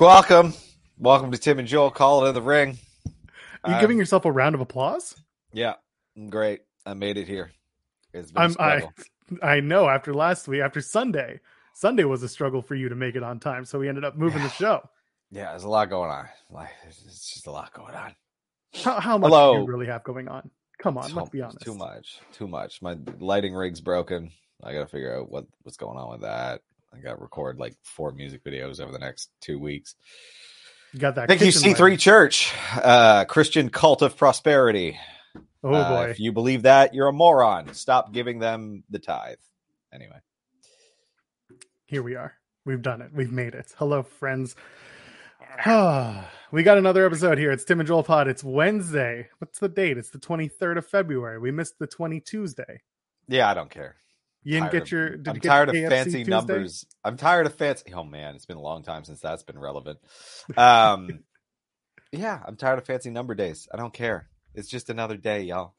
Welcome. Welcome to Tim and Joel Call It in the Ring. Are you Uh, giving yourself a round of applause? Yeah, I'm great. I made it here. It's been a I'm, I. I know after last week, after Sunday, Sunday was a struggle for you to make it on time, so we ended up moving the show. Yeah, there's a lot going on. Like, it's just a lot going on. How, how much Hello. do you really have going on? Come on, Too- let's be honest. Too much. Too much. My lighting rig's broken. I got to figure out what what's going on with that. I got to record like four music videos over the next two weeks. You got that. Thank you, C3 lighting. Church, uh, Christian Cult of Prosperity. Oh Uh, boy, if you believe that, you're a moron. Stop giving them the tithe. Anyway. here we are. We've done it. We've made it. Hello, friends. we got another episode here. It's Tim and Joel Pod. It's Wednesday. What's the date? It's the 23rd of February. We missed the 20 Tuesday. Yeah, I don't care. You didn't get your. Did I'm you tired of fancy Tuesday? numbers. I'm tired of fancy. Oh man, it's been a long time since that's been relevant. Um, yeah, I'm tired of fancy number days. I don't care. It's just another day, y'all.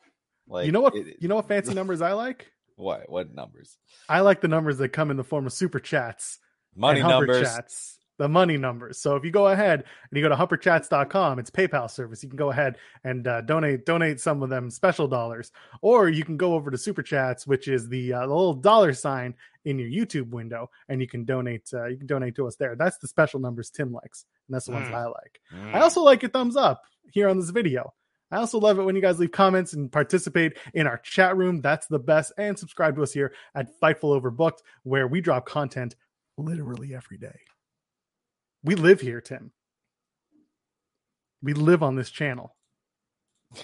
Like you know what? it- you know what fancy numbers I like? what? What numbers? I like the numbers that come in the form of super chats, Money numbers. chats, the money numbers. So if you go ahead and you go to humperchats.com, it's PayPal service. You can go ahead and uh, donate donate some of them special dollars, or you can go over to super chats, which is the, uh, the little dollar sign in your YouTube window, and you can donate. Uh, you can donate to us there. That's the special numbers Tim likes, and that's the ones Mm. I like. Mm. I also like your thumbs up here on this video. I also love it when you guys leave comments and participate in our chat room. That's the best. And subscribe to us here at Fightful Overbooked, where we drop content literally every day. We live here, Tim. We live on this channel.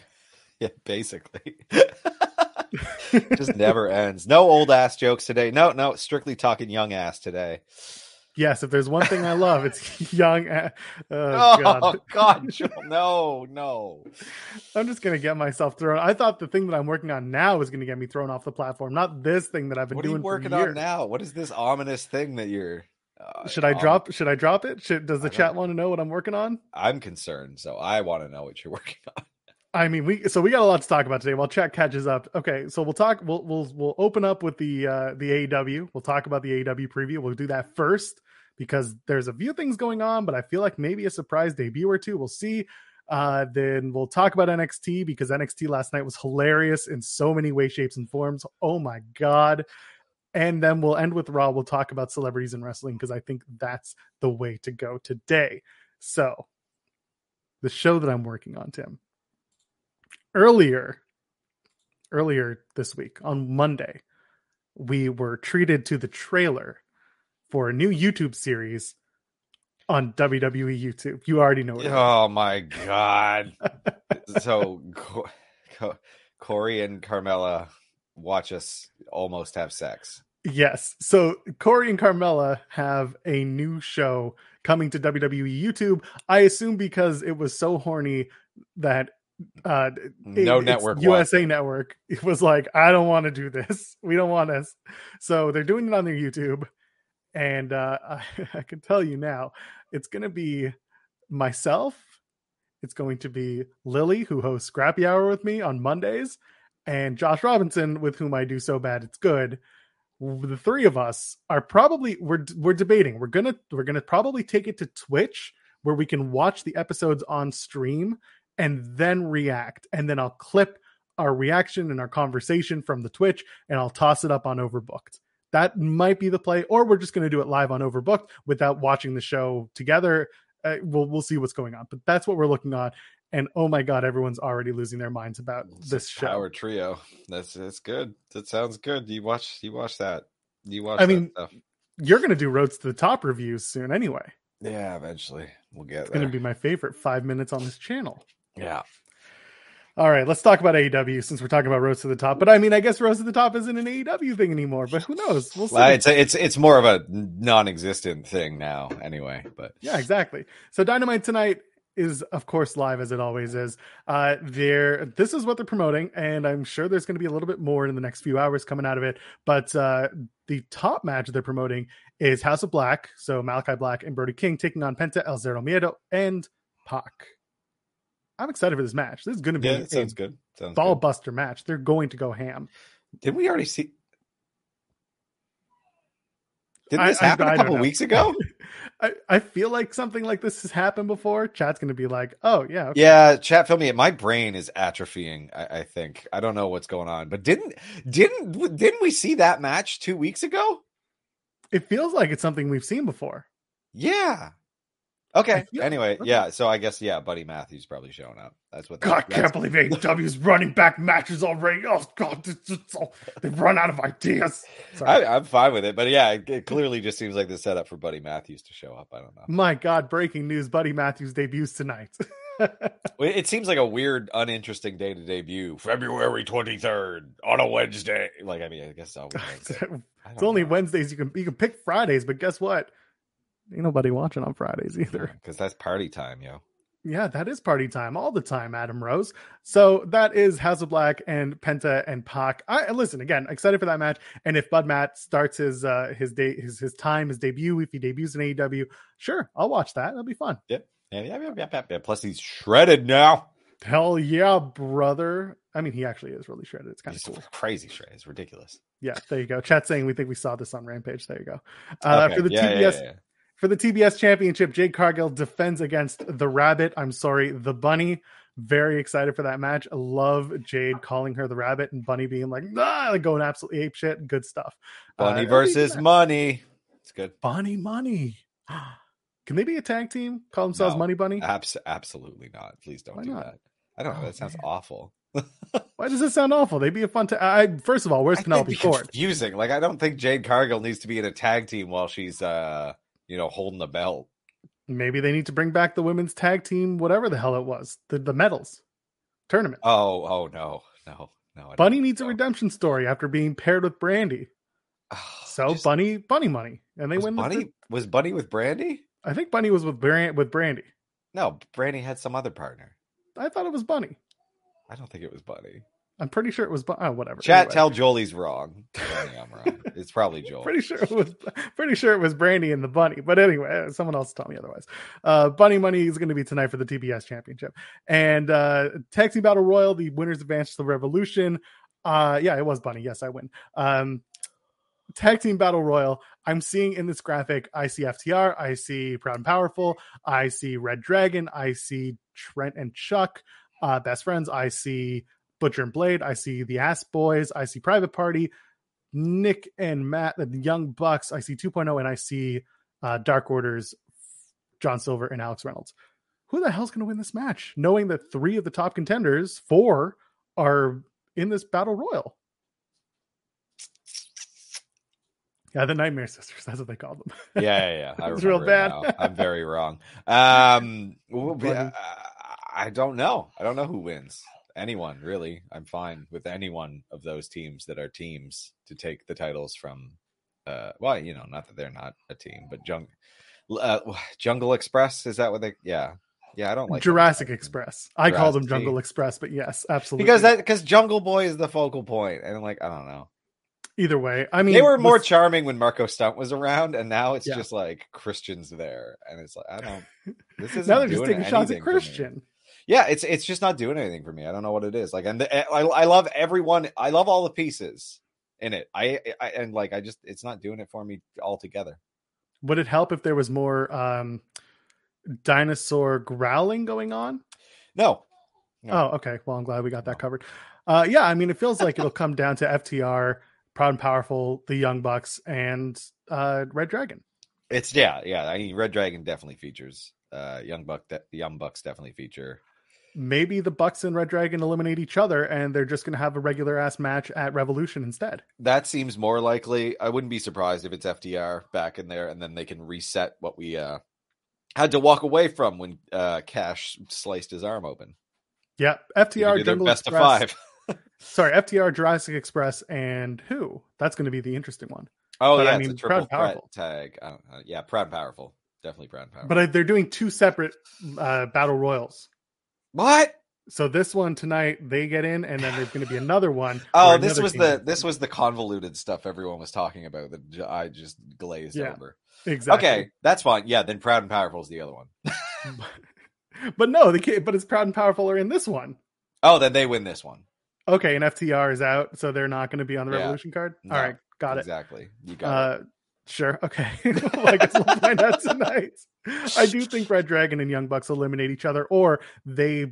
Yeah, basically. just never ends. No old ass jokes today. No, no, strictly talking young ass today. Yes, if there's one thing I love, it's young. a- Oh, Oh God. God, Joel, no, no. I'm just gonna get myself thrown. I thought the thing that I'm working on now is gonna get me thrown off the platform, not this thing that I've been doing. What are you working on now? What is this ominous thing that you're? Uh, Should I um, drop? Should I drop it? Should, does the chat know. want to know what I'm working on? I'm concerned, so I want to know what you're working on. I mean, we so we got a lot to talk about today. While chat catches up, okay. So we'll talk. We'll we'll we'll open up with the uh the AEW. We'll talk about the AEW preview. We'll do that first because there's a few things going on, but I feel like maybe a surprise debut or two. We'll see. Uh, then we'll talk about NXT because NXT last night was hilarious in so many ways, shapes, and forms. Oh my god! And then we'll end with Raw. We'll talk about celebrities in wrestling because I think that's the way to go today. So, the show that I'm working on, Tim earlier earlier this week on Monday, we were treated to the trailer for a new YouTube series on WWE YouTube. You already know it. Oh my god! so Co- Co- Corey and Carmella watch us almost have sex. Yes. So Corey and Carmella have a new show coming to WWE YouTube. I assume because it was so horny that uh No it's network. USA Network it was like, I don't want to do this. We don't want this. So they're doing it on their YouTube. And uh I, I can tell you now, it's gonna be myself. It's going to be Lily, who hosts Scrappy Hour with me on Mondays, and Josh Robinson, with whom I do so bad it's good the three of us are probably we're we're debating. We're gonna we're gonna probably take it to Twitch where we can watch the episodes on stream and then react, and then I'll clip our reaction and our conversation from the Twitch and I'll toss it up on Overbooked. that might be the play, or we're just going to do it live on Overbooked without watching the show together. Uh, we'll we'll see what's going on, but that's what we're looking on. And oh my god, everyone's already losing their minds about It's this show. Power trio. That's that's good. That sounds good. You watch you watch that. You watch I that mean, stuff. You're going to do roads to the top reviews soon, anyway. Yeah, eventually we'll get It's there. going to be my favorite five minutes on this channel. yeah. All right, let's talk about AEW since we're talking about Roads to the Top. But I mean, I guess Roads to the Top isn't an AEW thing anymore. But who knows? We'll see. It's it's it's more of a non-existent thing now, anyway. But Yeah, exactly. So Dynamite tonight is, of course, live as it always is. Uh, there, this is what they're promoting, and I'm sure there's going to be a little bit more in the next few hours coming out of it. But uh, the top match they're promoting is House of Black. So Malachi Black and Brody King taking on Penta, El Zero Miedo, and Pac. I'm excited for this match. This is going to be yeah, it sounds good. Sounds ball good. buster match. They're going to go ham. Did we already see? Did I- this I- happen I a couple weeks ago? I, I feel like something like this has happened before. Chat's going to be like, oh, yeah. okay. Yeah, chat fill me. in. My brain is atrophying. I, I think I don't know what's going on. But didn't didn't didn't we see that match two weeks ago? It feels like it's something we've seen before. Yeah. Okay. Anyway, yeah. So I guess yeah, Buddy Matthews probably showing up. That's what. God, I can't believe AEW's running back matches already. Oh God, it's, it's all, they've run out of ideas. Sorry. I, I'm fine with it, but yeah, it, it clearly just seems like the setup for Buddy Matthews to show up. I don't know. My God, breaking news: Buddy Matthews debuts tonight. It seems like a weird, uninteresting day to debut. February 23rd on a Wednesday. Like, I mean, I guess I'll. it's only Wednesdays. You can you can pick Fridays, but guess what? Ain't nobody watching on Fridays either. because that's party time, yo. Yeah, that is party time all the time, Adam Rose. So that is House of Black and Penta and Pac. I listen again, excited for that match. And if Bud Matt starts his uh his day his his time, his debut, if he debuts in AEW, sure, I'll watch that. That'll be fun. Yeah, yeah, yeah, yeah, yeah, yeah. Plus, he's shredded now. Hell yeah, brother. I mean, he actually is really shredded. It's kind of cool. crazy shredded. It's ridiculous. Yeah, there you go. Chat saying we think we saw this on Rampage. There you go. Uh, Okay, For the yeah, TBS yeah. For the TBS championship, Jade Cargill defends against the Rabbit. I'm sorry, the Bunny. Very excited for that match. Love Jade calling her the Rabbit and Bunny being like, ah, like going absolutely ape shit. Good stuff. Uh, Bunny it'll versus money. It's good. Bunny Money. Can they be a tag team? Call themselves No. Money Bunny? Abs- absolutely not. Please don't Why do not? that. I don't know. Oh, That sounds man. awful. Why does it sound awful? They'd be a fun. Ta- I first of all, where's I Penelope Ford? confusing. Like, I don't think Jade Cargill needs to be in a tag team while she's, uh, you know, holding the belt. Maybe they need to bring back the women's tag team, whatever the hell it was, the the medals tournament. Oh, oh no, no, no. I Bunny needs a redemption story after being paired with Brandy. Oh, So just- Bunny, Bunny money, and they win. the- Bunny was Bunny with Brandy? I think Bunny was with Brand with Brandy. No, Brandy had some other partner. I thought it was Bunny. I don't think it was Bunny. I'm pretty sure it was. Oh, whatever. Chat, Anyway. tell Jolie's wrong. I'm wrong. It's probably Joel. Pretty sure it was. Pretty sure it was Brandy and the Bunny. But anyway, someone else tell me otherwise. Uh, Bunny Money is going to be tonight for the TBS Championship and uh, Tag Team Battle Royal. The winners advance to the Revolution. Uh, yeah, it was Bunny. Yes, I win. Um, Tag Team Battle Royal. I'm seeing in this graphic. I see FTR. I see Proud and Powerful. I see Red Dragon. I see Trent and Chuck, uh, best friends. I see Butcher and Blade. I see the Ass Boys. I see Private Party. Nick and Matt, the Young Bucks. I see 2.0, and I see uh, Dark Orders, John Silver and Alex Reynolds. Who the hell's going to win this match? Knowing that three of the top contenders, four, are in this battle royal. Yeah, the Nightmare Sisters. That's what they call them. Yeah, yeah, yeah. It's real remember it bad. I'm very wrong. Um, well, Funny. uh, I don't know. I don't know who wins. Anyone really? I'm fine with any one of those teams that are teams to take the titles from. Uh, well, you know, not that they're not a team, but Jung, uh, Jungle Express is that what they? Yeah, yeah. I don't like. Jurassic Express. I call them Jurassic. Jungle Express, but yes, absolutely. because that because Jungle Boy is the focal point, and like I don't know. either way, I mean, they were more with- charming when Marko Stunt was around, and now it's Yeah. just like Christian's there, and it's like I don't. This is now they're just taking shots at Christian. Yeah, it's it's just not doing anything for me. I don't know what it is. Like, and the, I I love everyone. I love all the pieces in it. I, I and like I just it's not doing it for me altogether. Would it help if there was more um, dinosaur growling going on? No, No. Oh, okay. Well, I'm glad we got that covered. Uh, yeah, I mean, it feels like it'll come down to FTR Proud and Powerful, the Young Bucks, and uh, Red Dragon. It's yeah, yeah. I mean, Red Dragon definitely features. Uh, Young Buck, de- Young Bucks definitely feature. Maybe the Bucks and Red Dragon eliminate each other, and they're just going to have a regular ass match at Revolution instead. That seems more likely. I wouldn't be surprised if it's FTR back in there, and then they can reset what we uh, had to walk away from when uh, Cash sliced his arm open. Yeah, FTR Jungle best Express. of five. Sorry, FTR Jurassic Express and who? That's going to be the interesting one. Oh But I yeah, mean, a Proud and Powerful. tag. I. Yeah, proud and powerful. Definitely proud and powerful. But I, they're doing two separate uh, battle royals. What? So this one tonight they get in, and then there's going to be another one. Oh, this was team the this was the convoluted stuff everyone was talking about that I just glazed Yeah, over. exactly. Okay, that's fine. Yeah, then proud and powerful is the other one. but no, they can't. But it's proud and powerful are in this one. Oh, then they win this one. Okay, and FTR is out, so they're not going to be on the Yeah. Revolution card. No, All right, got it. Exactly. You got Uh, sure. Okay. well, I guess we'll find out tonight. I do think Red Dragon and Young Bucks eliminate each other, or they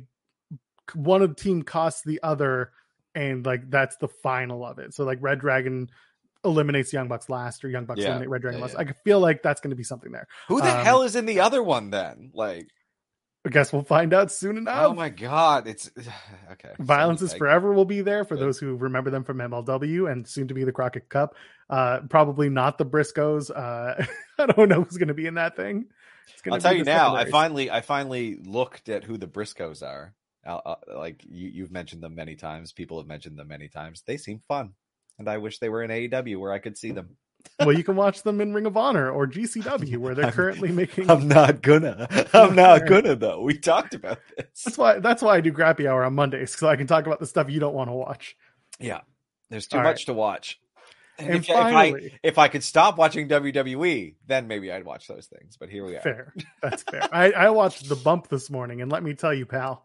one of the team costs the other, and like that's the final of it. So like Red Dragon eliminates Young Bucks last, or Young Bucks Yeah, eliminate Red Dragon yeah, last. yeah. I feel like that's going to be something there. Who the um, hell is in the other one then? Like, I guess we'll find out soon enough. oh my god, it's okay. Violence is Forever will be there for those who remember them from MLW and soon to be the Crockett Cup. Uh, probably not the Briscoes. Uh, I don't know who's going to be in that thing. I'll tell you now. I finally, I finally looked at who the Briscoes are. Like you, you've mentioned them many times. People have mentioned them many times. They seem fun, and I wish they were in AEW where I could see them. Well, you can watch them in Ring of Honor or GCW where they're I'm- currently making. I'm not gonna. I'm not gonna though. We talked about this. That's why. That's why I do Grappy Hour on Mondays so I can talk about the stuff you don't want to watch. Yeah, there's too All much to watch. And, And if, if I finally, if I could stop watching WWE, then maybe I'd watch those things. But here we are. fair. That's fair. I, I watched the bump this morning, and let me tell you, pal,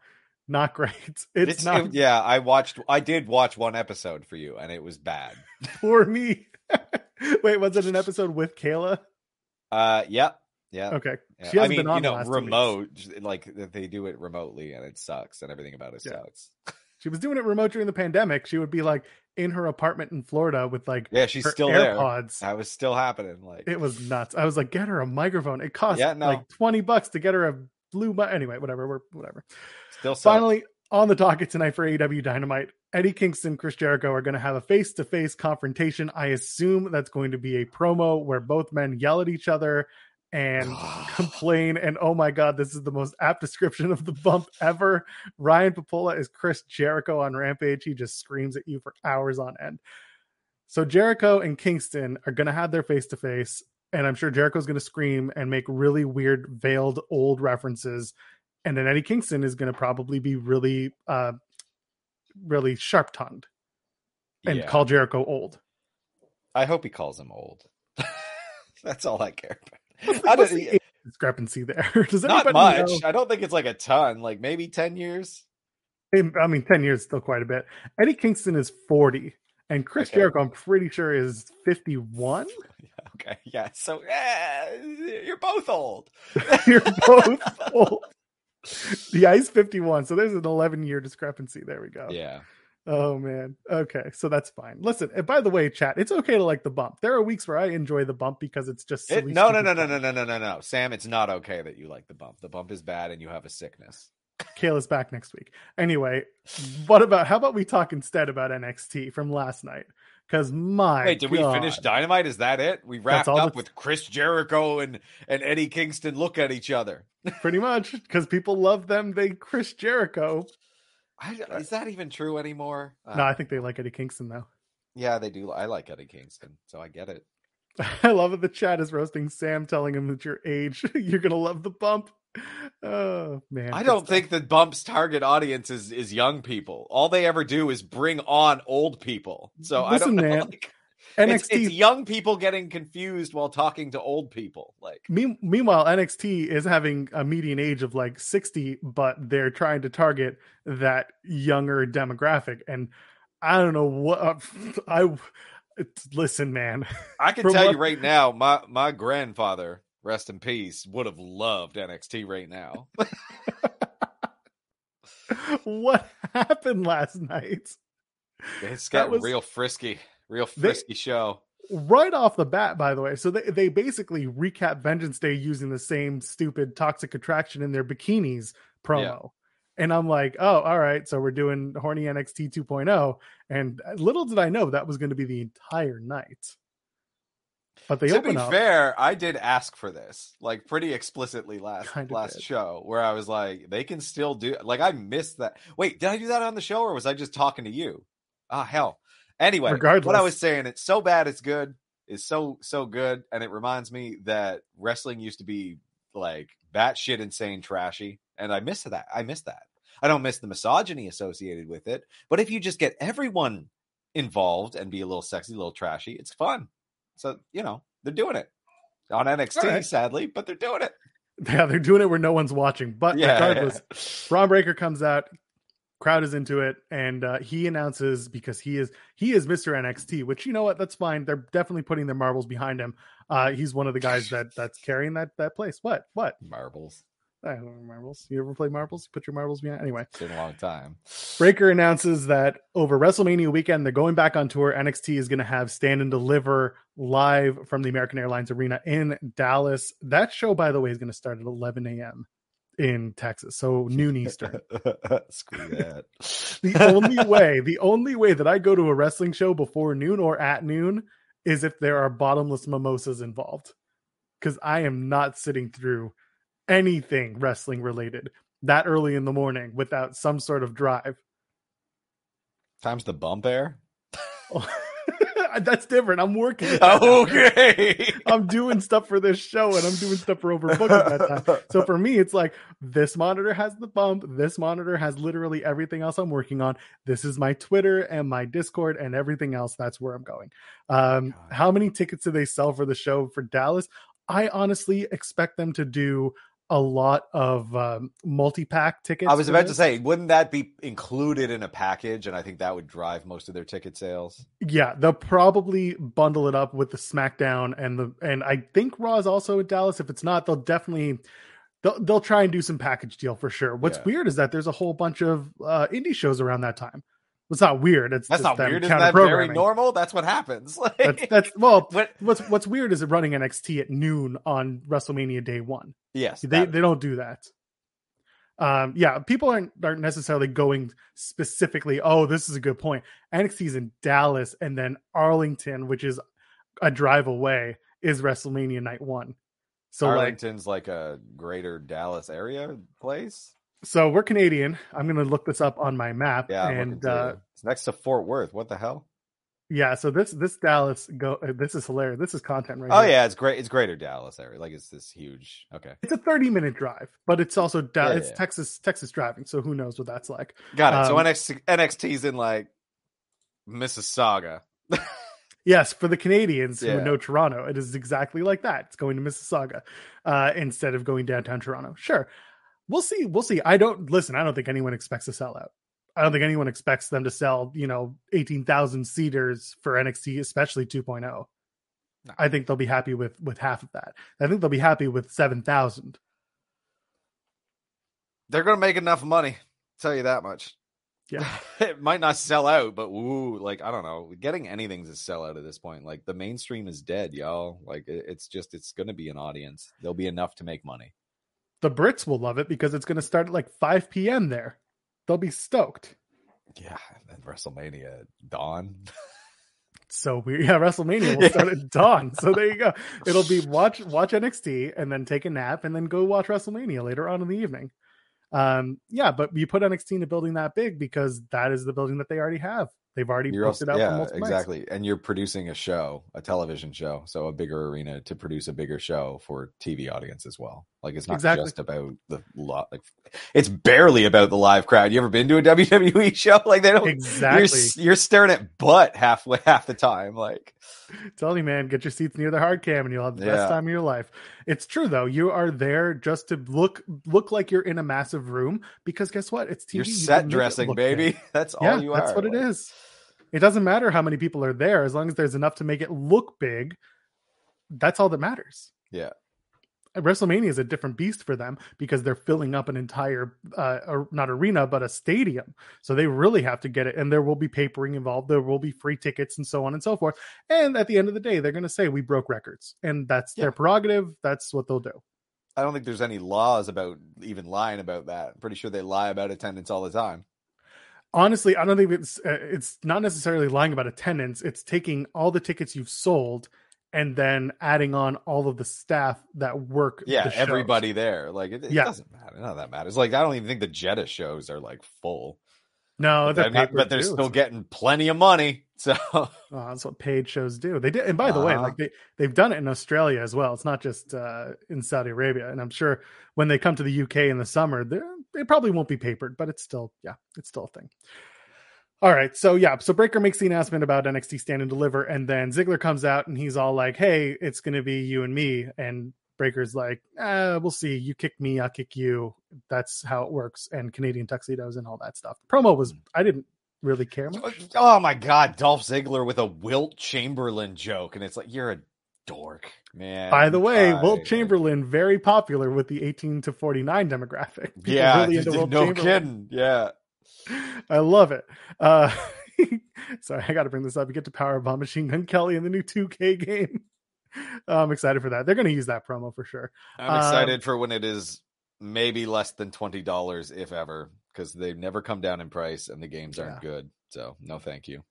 not great. It's, not it- yeah. I watched. I did watch one episode for you, and it was bad. for me. Wait, was it an episode with Kayla? Uh, yeah, yeah. Okay, yeah. she I hasn't mean, been on you know, last two weeks. remote, like they do it remotely, and it sucks, and everything about it Yeah. sucks. She was doing it remote during the pandemic. She would be like in her apartment in Florida with like Yeah, she's still there. AirPods. That was still happening. Like, It was nuts. I was like, get her a microphone. It cost Yeah, no. like 20 bucks to get her a blue mi- anyway, whatever, we're whatever. still sucks. Finally, on the docket tonight for AEW Dynamite, Eddie Kingston, and Chris Jericho are going to have a face-to-face confrontation. I assume that's going to be a promo where both men yell at each other and complain. And oh my god, this is the most apt description of the bump ever. Ryan Papola is Chris Jericho on Rampage. He just screams at you for hours on end. So Jericho and Kingston are going to have their face to face, and I'm sure Jericho's going to scream and make really weird veiled old references, and then Eddie Kingston is going to probably be really, uh, really sharp tongued and Yeah. call Jericho old. I hope he calls him old. That's all I care about. I don't- discrepancy there? Does Not much. know? I don't think it's like a ton. Like maybe ten years. I mean, 10 years is still quite a bit. Eddie Kingston is 40, and Chris Okay. Jericho, I'm pretty sure, is 51. Okay, yeah. So eh, you're both old. You're both old. Yeah, he's 51. So there's an 11 year discrepancy. There we go. Yeah. Oh, man. Okay. So that's fine. Listen, and by the way, chat, it's okay to like the bump. There are weeks where I enjoy the bump because it's just It- no, no, no, no, no, no, no, no, no. Sam, it's not okay that you like the bump. The bump is bad, and you have a sickness. Kayla's back next week. Anyway, what about how about we talk instead about NXT from last night? Because my Wait, did we finish Dynamite? Is that it? We wrapped up that's- with Chris Jericho and and Eddie Kingston look at each other. pretty much because people love them. They Chris Jericho. I, is that even true anymore? Uh, No, I think they like Eddie Kingston though. yeah, they do. I like Eddie Kingston, so I get it. I love it. The chat is roasting Sam, telling him that your age, you're gonna love the bump. Oh man, I don't think the bump's target audience is is young people. All they ever do is bring on old people. So I Listen, don't know. man, like, NXT. it's, it's young people getting confused while talking to old people. Like Me- meanwhile, NXT is having a median age of like 60, but they're trying to target that younger demographic. And I don't know what uh, I listen, man. I can tell what- you right now, my my grandfather, rest in peace, would have loved NXT right now. what happened last night? It's got was- real frisky, real They- frisky show. right off the bat, by the way. So they, they basically recap Vengeance Day using the same stupid toxic attraction in their bikinis promo. And I'm like, oh, all right. So we're doing horny NXT 2.0. And little did I know that was going to be the entire night. But they to be up. fair, I did ask for this, like pretty explicitly last Kinda last did. show, where I was like, they can still do. Like I missed that. Wait, did I do that on the show, or was I just talking to you? Ah, hell. Anyway, Regardless. what I was saying, it's so bad, it's good. It's so so good, and it reminds me that wrestling used to be like batshit insane trashy, and I miss that. I miss that. I don't miss the misogyny associated with it, but if you just get everyone involved and be a little sexy, a little trashy, it's fun. So you know they're doing it on NXT, All right. sadly, but they're doing it. Yeah, they're doing it where no one's watching. But Yeah, regardless, Bron Breakker comes out, crowd is into it, and uh, he announces because he is he is Mr. NXT, which you know what, that's fine. They're definitely putting their marbles behind him. Uh, he's one of the guys that that's carrying that that place. What? What? marbles. I don't know marbles. You ever play marbles? You Put your marbles behind. Anyway, It's been a long time. Breakker announces that over WrestleMania weekend, they're going back on tour. NXT is going to have Stand and Deliver live from the American Airlines Arena in Dallas. That show, by the way, is going to start at 11 a.m. in Texas, so noon Eastern. Screw that. the only way, the only way that I go to a wrestling show before noon or at noon is if there are bottomless mimosas involved. Because I am not sitting through anything wrestling related that early in the morning without some sort of drive. Time's the bump air. That's different. I'm working. at that time. Okay. I'm doing stuff for this show and I'm doing stuff for overbooking at that time. So for me, it's like this monitor has the bump. This monitor has literally everything else I'm working on. This is my Twitter and my Discord and everything else. That's where I'm going. Um, how many tickets do they sell for the show for Dallas? I honestly expect them to do a lot of um, multi-pack tickets. I was about to say, wouldn't that be included in a package? And I think that would drive most of their ticket sales. Yeah, they'll probably bundle it up with the SmackDown and the and I think Raw is also in Dallas. If it's not, they'll definitely they'll they'll try and do some package deal for sure. What's Yeah. weird is that there's a whole bunch of uh indie shows around that time. It's not weird. It's That's not weird. Isn't that very normal? That's what happens. Like, That's that's well. What- What's what's weird is it running NXT at noon on WrestleMania day one. Yes, They they don't do that. Um, yeah, people aren't aren't necessarily going specifically. Oh, this is a good point. NXT's in Dallas, and then Arlington, which is a drive away, is WrestleMania night one. So Arlington's like a greater Dallas area place. so we're Canadian. I'm gonna look this up on my map, Yeah, and uh, it's next to Fort Worth. What the hell? Yeah. So this this Dallas go. uh, This is hilarious. This is content right Oh here. yeah, it's great. It's greater Dallas area. Like it's this huge. Okay, It's a 30 minute drive, but it's also da- Yeah, it's yeah. Texas Texas driving. So who knows what that's like. got it. so Um, NXT, NXT's in like Mississauga. Yes, for the Canadians who know Toronto, it is exactly like that. It's going to Mississauga uh, instead of going downtown Toronto. Sure, we'll see. We'll see. I don't listen. I don't think anyone expects a sellout. I don't think anyone expects them to sell, you know, eighteen thousand seaters for NXT, especially 2.0. No. I think they'll be happy with with half of that. I think they'll be happy with seven thousand. They're gonna make enough money. Tell you that much. Yeah. it might not sell out, but ooh, like I don't know, getting anything's a sellout at this point. Like the mainstream is dead, y'all. Like it's just it's gonna be an audience. There'll be enough to make money. The Brits will love it because it's going to start at like 5 p.m. there. They'll be stoked. Yeah, and WrestleMania dawn. so weird. Yeah, WrestleMania will start at dawn. So there you go. It'll be watch watch NXT and then take a nap and then go watch WrestleMania later on in the evening. Um, yeah, but you put NXT in a building that big because that is the building that they already have. They've already You're booked also, it out for yeah, multiple nights. exactly. And you're producing a show, a television show, so a bigger arena to produce a bigger show for TV audience as well. Like it's not Exactly. just about the lot. Like it's barely about the live crowd. You ever been to a WWE show? Like they don't. You're, Exactly. you're staring at butt halfway half the time. Like Tell you, man, get your seats near the hard cam and you'll have the Yeah. best time of your life. It's true though. You are there just to look look like you're in a massive room because guess what? It's TV. you're set it dressing, baby. That's yeah, all you that's what it Like, is. It doesn't matter how many people are there as long as there's enough to make it look big. That's all that matters. Yeah. WrestleMania is a different beast for them because they're filling up an entire uh or not arena but a stadium. So they really have to get it and there will be papering involved. There will be free tickets and so on and so forth. And at the end of the day they're going to say we broke records and that's Yeah. their prerogative. That's what they'll do. I don't think there's any laws about even lying about that. I'm pretty sure they lie about attendance all the time. Honestly, I don't think it's uh, it's not necessarily lying about attendance. It's taking all the tickets you've sold and then adding on all of the staff that work Yeah, the everybody there. Like it, it Yeah. doesn't matter. None of that matters. Like I don't even think the Jeddah shows are like full. No, But they're but they're too. still getting plenty of money. So Oh, that's what paid shows do. They did, and by the way, Uh-huh. like they they've done it in Australia as well. It's not just uh, in Saudi Arabia, and I'm sure when they come to the UK in the summer, they probably won't be papered, but it's still yeah, it's still a thing. All right, so yeah, so Breakker makes the announcement about NXT Stand and Deliver, and then Ziggler comes out and he's all like, "Hey, it's going to be you and me," and Breakker's like, uh, "We'll see. You kick me, I'll kick you. That's how it works." And Canadian tuxedos and all that stuff. promo was I didn't really care much. Oh my god, Dolph Ziggler with a Wilt Chamberlain joke, and it's like you're a dork, man. By the way, Bye. Wilt Chamberlain very popular with the 18 to 49 demographic. People Yeah, really into no kidding. Yeah, I love it. Uh, sorry, I got to bring this up. You get to Powerbomb Machine Gun Kelly in the new 2K game. I'm excited for that. They're going to use that promo for sure. I'm Um, excited for when it is maybe less than twenty dollars, if ever, because they've never come down in price and the games aren't Yeah. good. So no, thank you.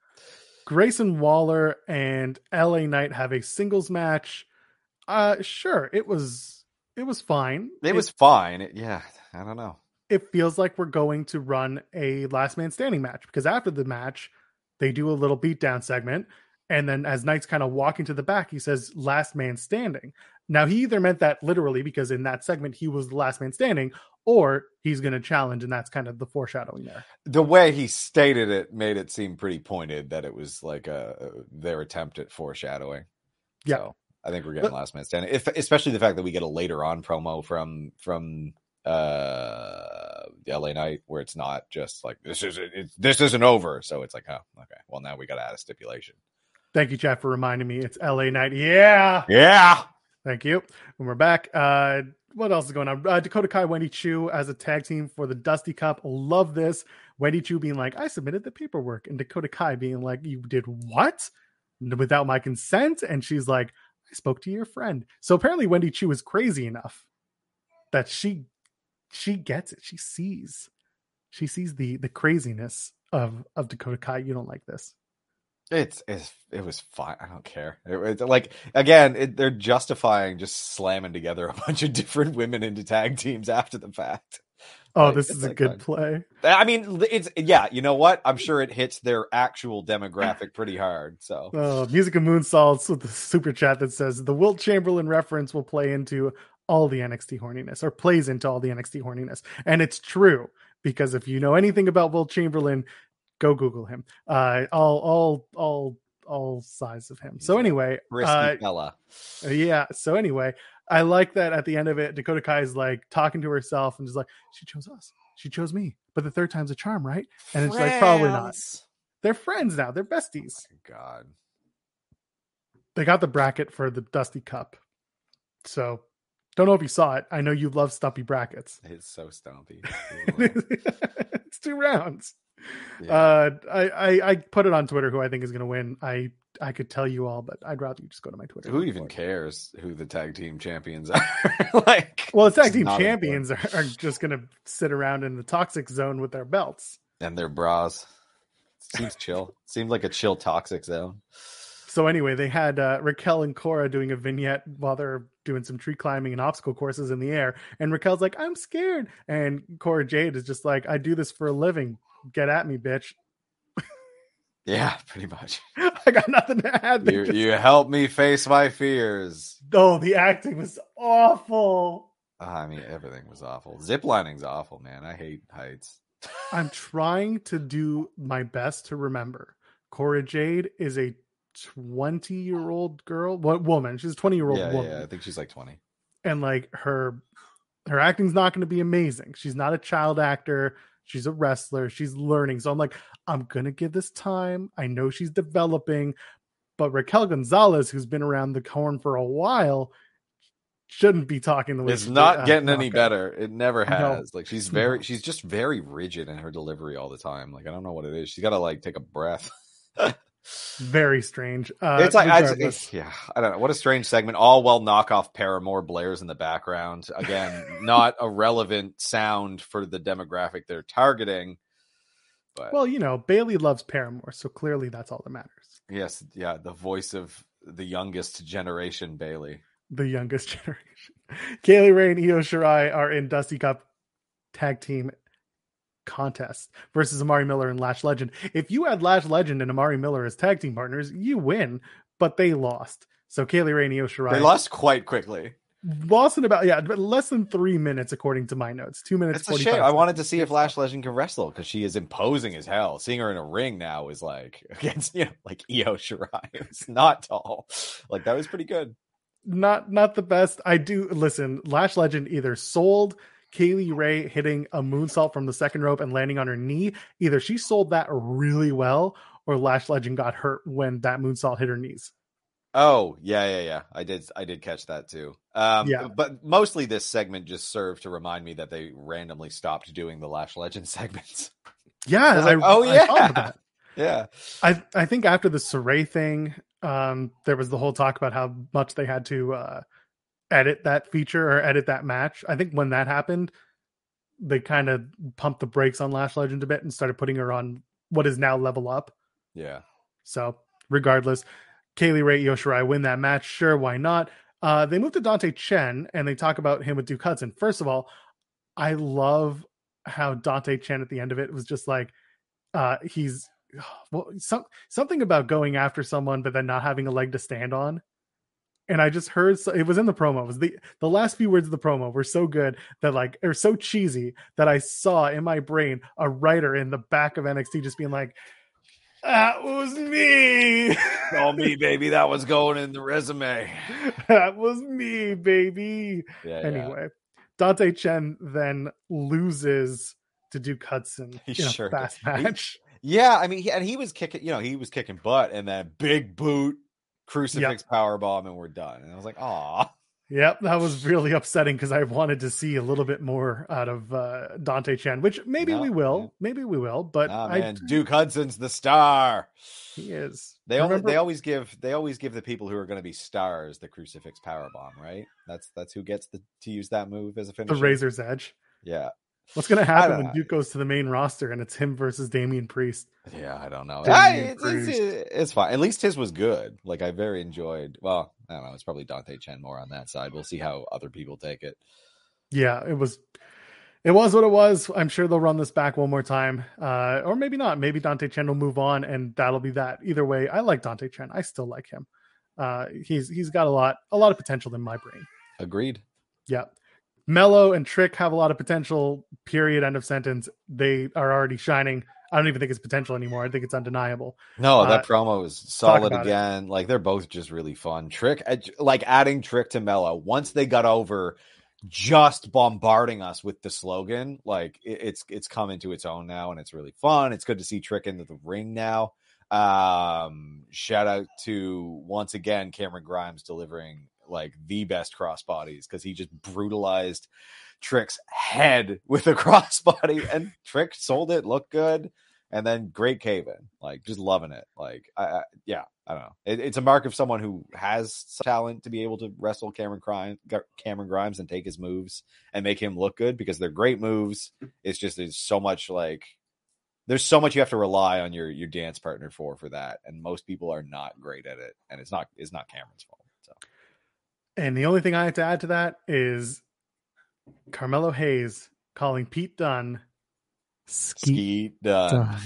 Grayson Waller and LA Knight have a singles match. Uh, sure, it was it was fine. It was fine. It- yeah, I don't know. It feels like we're going to run a last man standing match because after the match, they do a little beatdown segment. And then as Knight's kind of walking to the back, he says, last man standing. Now, he either meant that literally because in that segment, he was the last man standing, or he's going to challenge. And that's kind of the foreshadowing there. The way he stated it made it seem pretty pointed that it was like a their attempt at foreshadowing. Yeah. So I think we're getting But- last man standing. If especially the fact that we get a later on promo from from uh the LA Knight where it's not just like this is this isn't over. So it's like, oh, okay. Well now we gotta add a stipulation. Thank you, Chad, for reminding me. It's LA Knight. Yeah. Yeah. Thank you. And we're back. Uh, what else is going on? Uh, Dakota Kai, Wendy Choo as a tag team for the Dusty Cup. Love this. Wendy Choo being like, I submitted the paperwork, and Dakota Kai being like, You did what? Without my consent? And she's like, I spoke to your friend. So apparently, Wendy Choo is crazy enough that she she gets it. She sees she sees the the craziness of of Dakota Kai. You don't like this. It's, it's it was fine. I don't care. It, it's like again, it, they're justifying just slamming together a bunch of different women into tag teams after the fact. Oh, Like, this is a like good fine. play. I mean, it's yeah. You know what? I'm sure it hits their actual demographic pretty hard. So Uh, Music of Moonsaults with the super chat that says the Wilt Chamberlain reference will play into all the NXT horniness or plays into all the NXT horniness. And it's true because if you know anything about Wilt Chamberlain, go Google him. Uh, all, all, all, all sides of him. So anyway, risky uh, fella. yeah. So anyway, I like that at the end of it, Dakota Kai is like talking to herself and just like, she chose us. She chose me. But the third time's a charm, right? And it's like, probably not. They're friends now. They're besties. God. they got the bracket for the Dusty Cup. So don't know if you saw it. I know you love stumpy brackets. It's so stumpy. it's two rounds. Yeah. Uh, I, I I put it on Twitter who I think is going to win. I I could tell you all, but I'd rather you just go to my Twitter. who even look for it. cares who the tag team champions are? like, Well, the tag team champions are, are just going to sit around in the toxic zone with their belts. and their bras. Seems chill. Seems like a chill toxic zone. So anyway, they had uh, Raquel and Cora doing a vignette while they're doing some tree climbing and obstacle courses in the air. And Raquel's like, "I'm scared," and Cora Jade is just like, "I do this for a living. Get at me, bitch." Yeah, pretty much. I got nothing to add. They You just- you help me face my fears. Oh, the acting was awful. I mean, everything was awful. Ziplining's awful, man. I hate heights. I'm trying to do my best to remember. Cora Jade is a 20 year old girl, what woman? She's a 20 year old Yeah, woman. yeah. I think she's like twenty. and like her her acting's not going to be amazing. She's not a child actor. She's a wrestler. She's learning. So I'm like, I'm going to give this time. I know she's developing, but Raquel Gonzalez, who's been around the horn for a while, shouldn't be talking the way It's not did, uh, getting any better. It never No. has. Like she's very, No. she's just very rigid in her delivery all the time. Like I don't know what it is. She's got to like take a breath. Very strange. Uh, it's like, I, it's, yeah, I don't know. What a strange segment. All while knockoff Paramore blares in the background. Again, not a relevant sound for the demographic they're targeting. But well, you know, Bayley loves Paramore, so clearly that's all that matters. yes, yeah, the voice of the youngest generation, Bayley. the youngest generation. Kay Lee Ray and Io Shirai are in Dusty Cup tag team contest versus Amari Miller and Lash Legend. If you had Lash Legend and Amari Miller as tag team partners, you win, but they lost. So Kay Lee Ray and Io Shirai They lost quite quickly. lost in about yeah, but less than three minutes according to my notes. Two minutes. It's a 45 shame. I wanted to see if Lash Legend can wrestle because she is imposing as hell. Seeing her in a ring now is like against you know like Io Shirai. It's not tall. Like that was pretty good. not not the best. I do listen. Lash Legend either sold Kay Lee Ray hitting a moonsault from the second rope and landing on her knee. Either she sold that really well, or Lash Legend got hurt when that moonsault hit her knees. Oh yeah, yeah, yeah. I did, I did catch that too. Um, Yeah. but mostly this segment just served to remind me that they randomly stopped doing the Lash Legend segments. Yeah, I like, oh, I thought yeah. that. Yeah, I I think after the Sarray thing, um, there was the whole talk about how much they had to uh, edit that feature or edit that match. I think when that happened, they kind of pumped the brakes on Lash Legend a bit and started putting her on what is now level up. yeah. So regardless, Kay Lee Ray Io Shirai win that match. Sure, why not? Uh, they move to Dante Chen and they talk about him with Duke Hudson. First of all, I love how Dante Chen at the end of it was just like uh, he's well, some something about going after someone but then not having a leg to stand on. And I just heard so, it was in the promo. It was the the last few words of the promo were so good that like or so cheesy that I saw in my brain a writer in the back of NXT just being like, "That was me." Oh me, baby, that was going in the resume. that was me, baby. Yeah, yeah. Anyway, Dante Chen then loses to Duke Hudson He in a fast did. He- match. Yeah, I mean, he, and he was kicking, you know, he was kicking butt, and then big boot, crucifix power bomb, and we're done. And I was like, "Aw, Yep, that was really upsetting because I wanted to see a little bit more out of uh, Dante Chen, which maybe No, we will, yeah. maybe we will, but nah, I, man, Duke Hudson's the star." he is. They Remember- they always give they always give the people who are going to be stars the crucifix power bomb, right? That's that's who gets the, to use that move as a finisher. the. Razor's Edge. Yeah, What's going to happen when. Duke goes to the main roster and it's him versus Damian Priest? yeah, I don't know. I- it's, it's, it's fine. At least his was good. Like I very enjoyed. Well, I don't know. It's probably Dante Chen more on that side. We'll see how other people take it. Yeah, it was. It was what it was. I'm sure they'll run this back one more time, uh, or maybe not. Maybe Dante Chen will move on, and that'll be that. Either way, I like Dante Chen. I still like him. Uh, he's he's got a lot a lot of potential in my brain. Agreed. Yeah. Melo and Trick have a lot of potential. Period. End of sentence. They are already shining. I don't even think it's potential anymore. I think it's undeniable. No, Uh, that promo is solid about it. again. Like they're both just really fun. Trick, like adding Trick to Melo. Once they got over just bombarding us with the slogan, like it, it's it's come into its own now, and it's really fun. It's good to see Trick into the ring now. Um, shout out to once again Cameron Grimes delivering like the best crossbodies because he just brutalized Trick's head with a crossbody, and Trick sold it, looked good and then great cave in, like just loving it. Like, I, I yeah, I don't know. It, it's a mark of someone who has some talent to be able to wrestle Cameron Grimes, Cameron Grimes, and take his moves and make him look good because they're great moves. It's just there's so much like there's so much you have to rely on your your dance partner for for that, and most people are not great at it, and it's not it's not Cameron's fault. So And the only thing I have to add to that is Carmelo Hayes calling Pete Dunne Skeet Skeet done.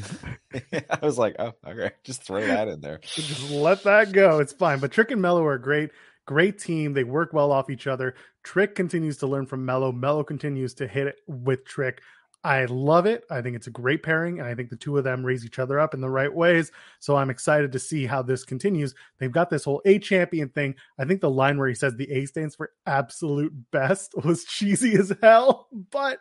Dunne. I was like, oh, okay, just throw that in there. Just let that go. It's fine. But Trick and Melo are great. Great team. They work well off each other. Trick continues to learn from Melo. Melo continues to hit it with Trick. I love it. I think it's a great pairing, and I think the two of them raise each other up in the right ways. So I'm excited to see how this continues. They've got this whole A champion thing. I think the line where he says the A stands for absolute best was cheesy as hell, but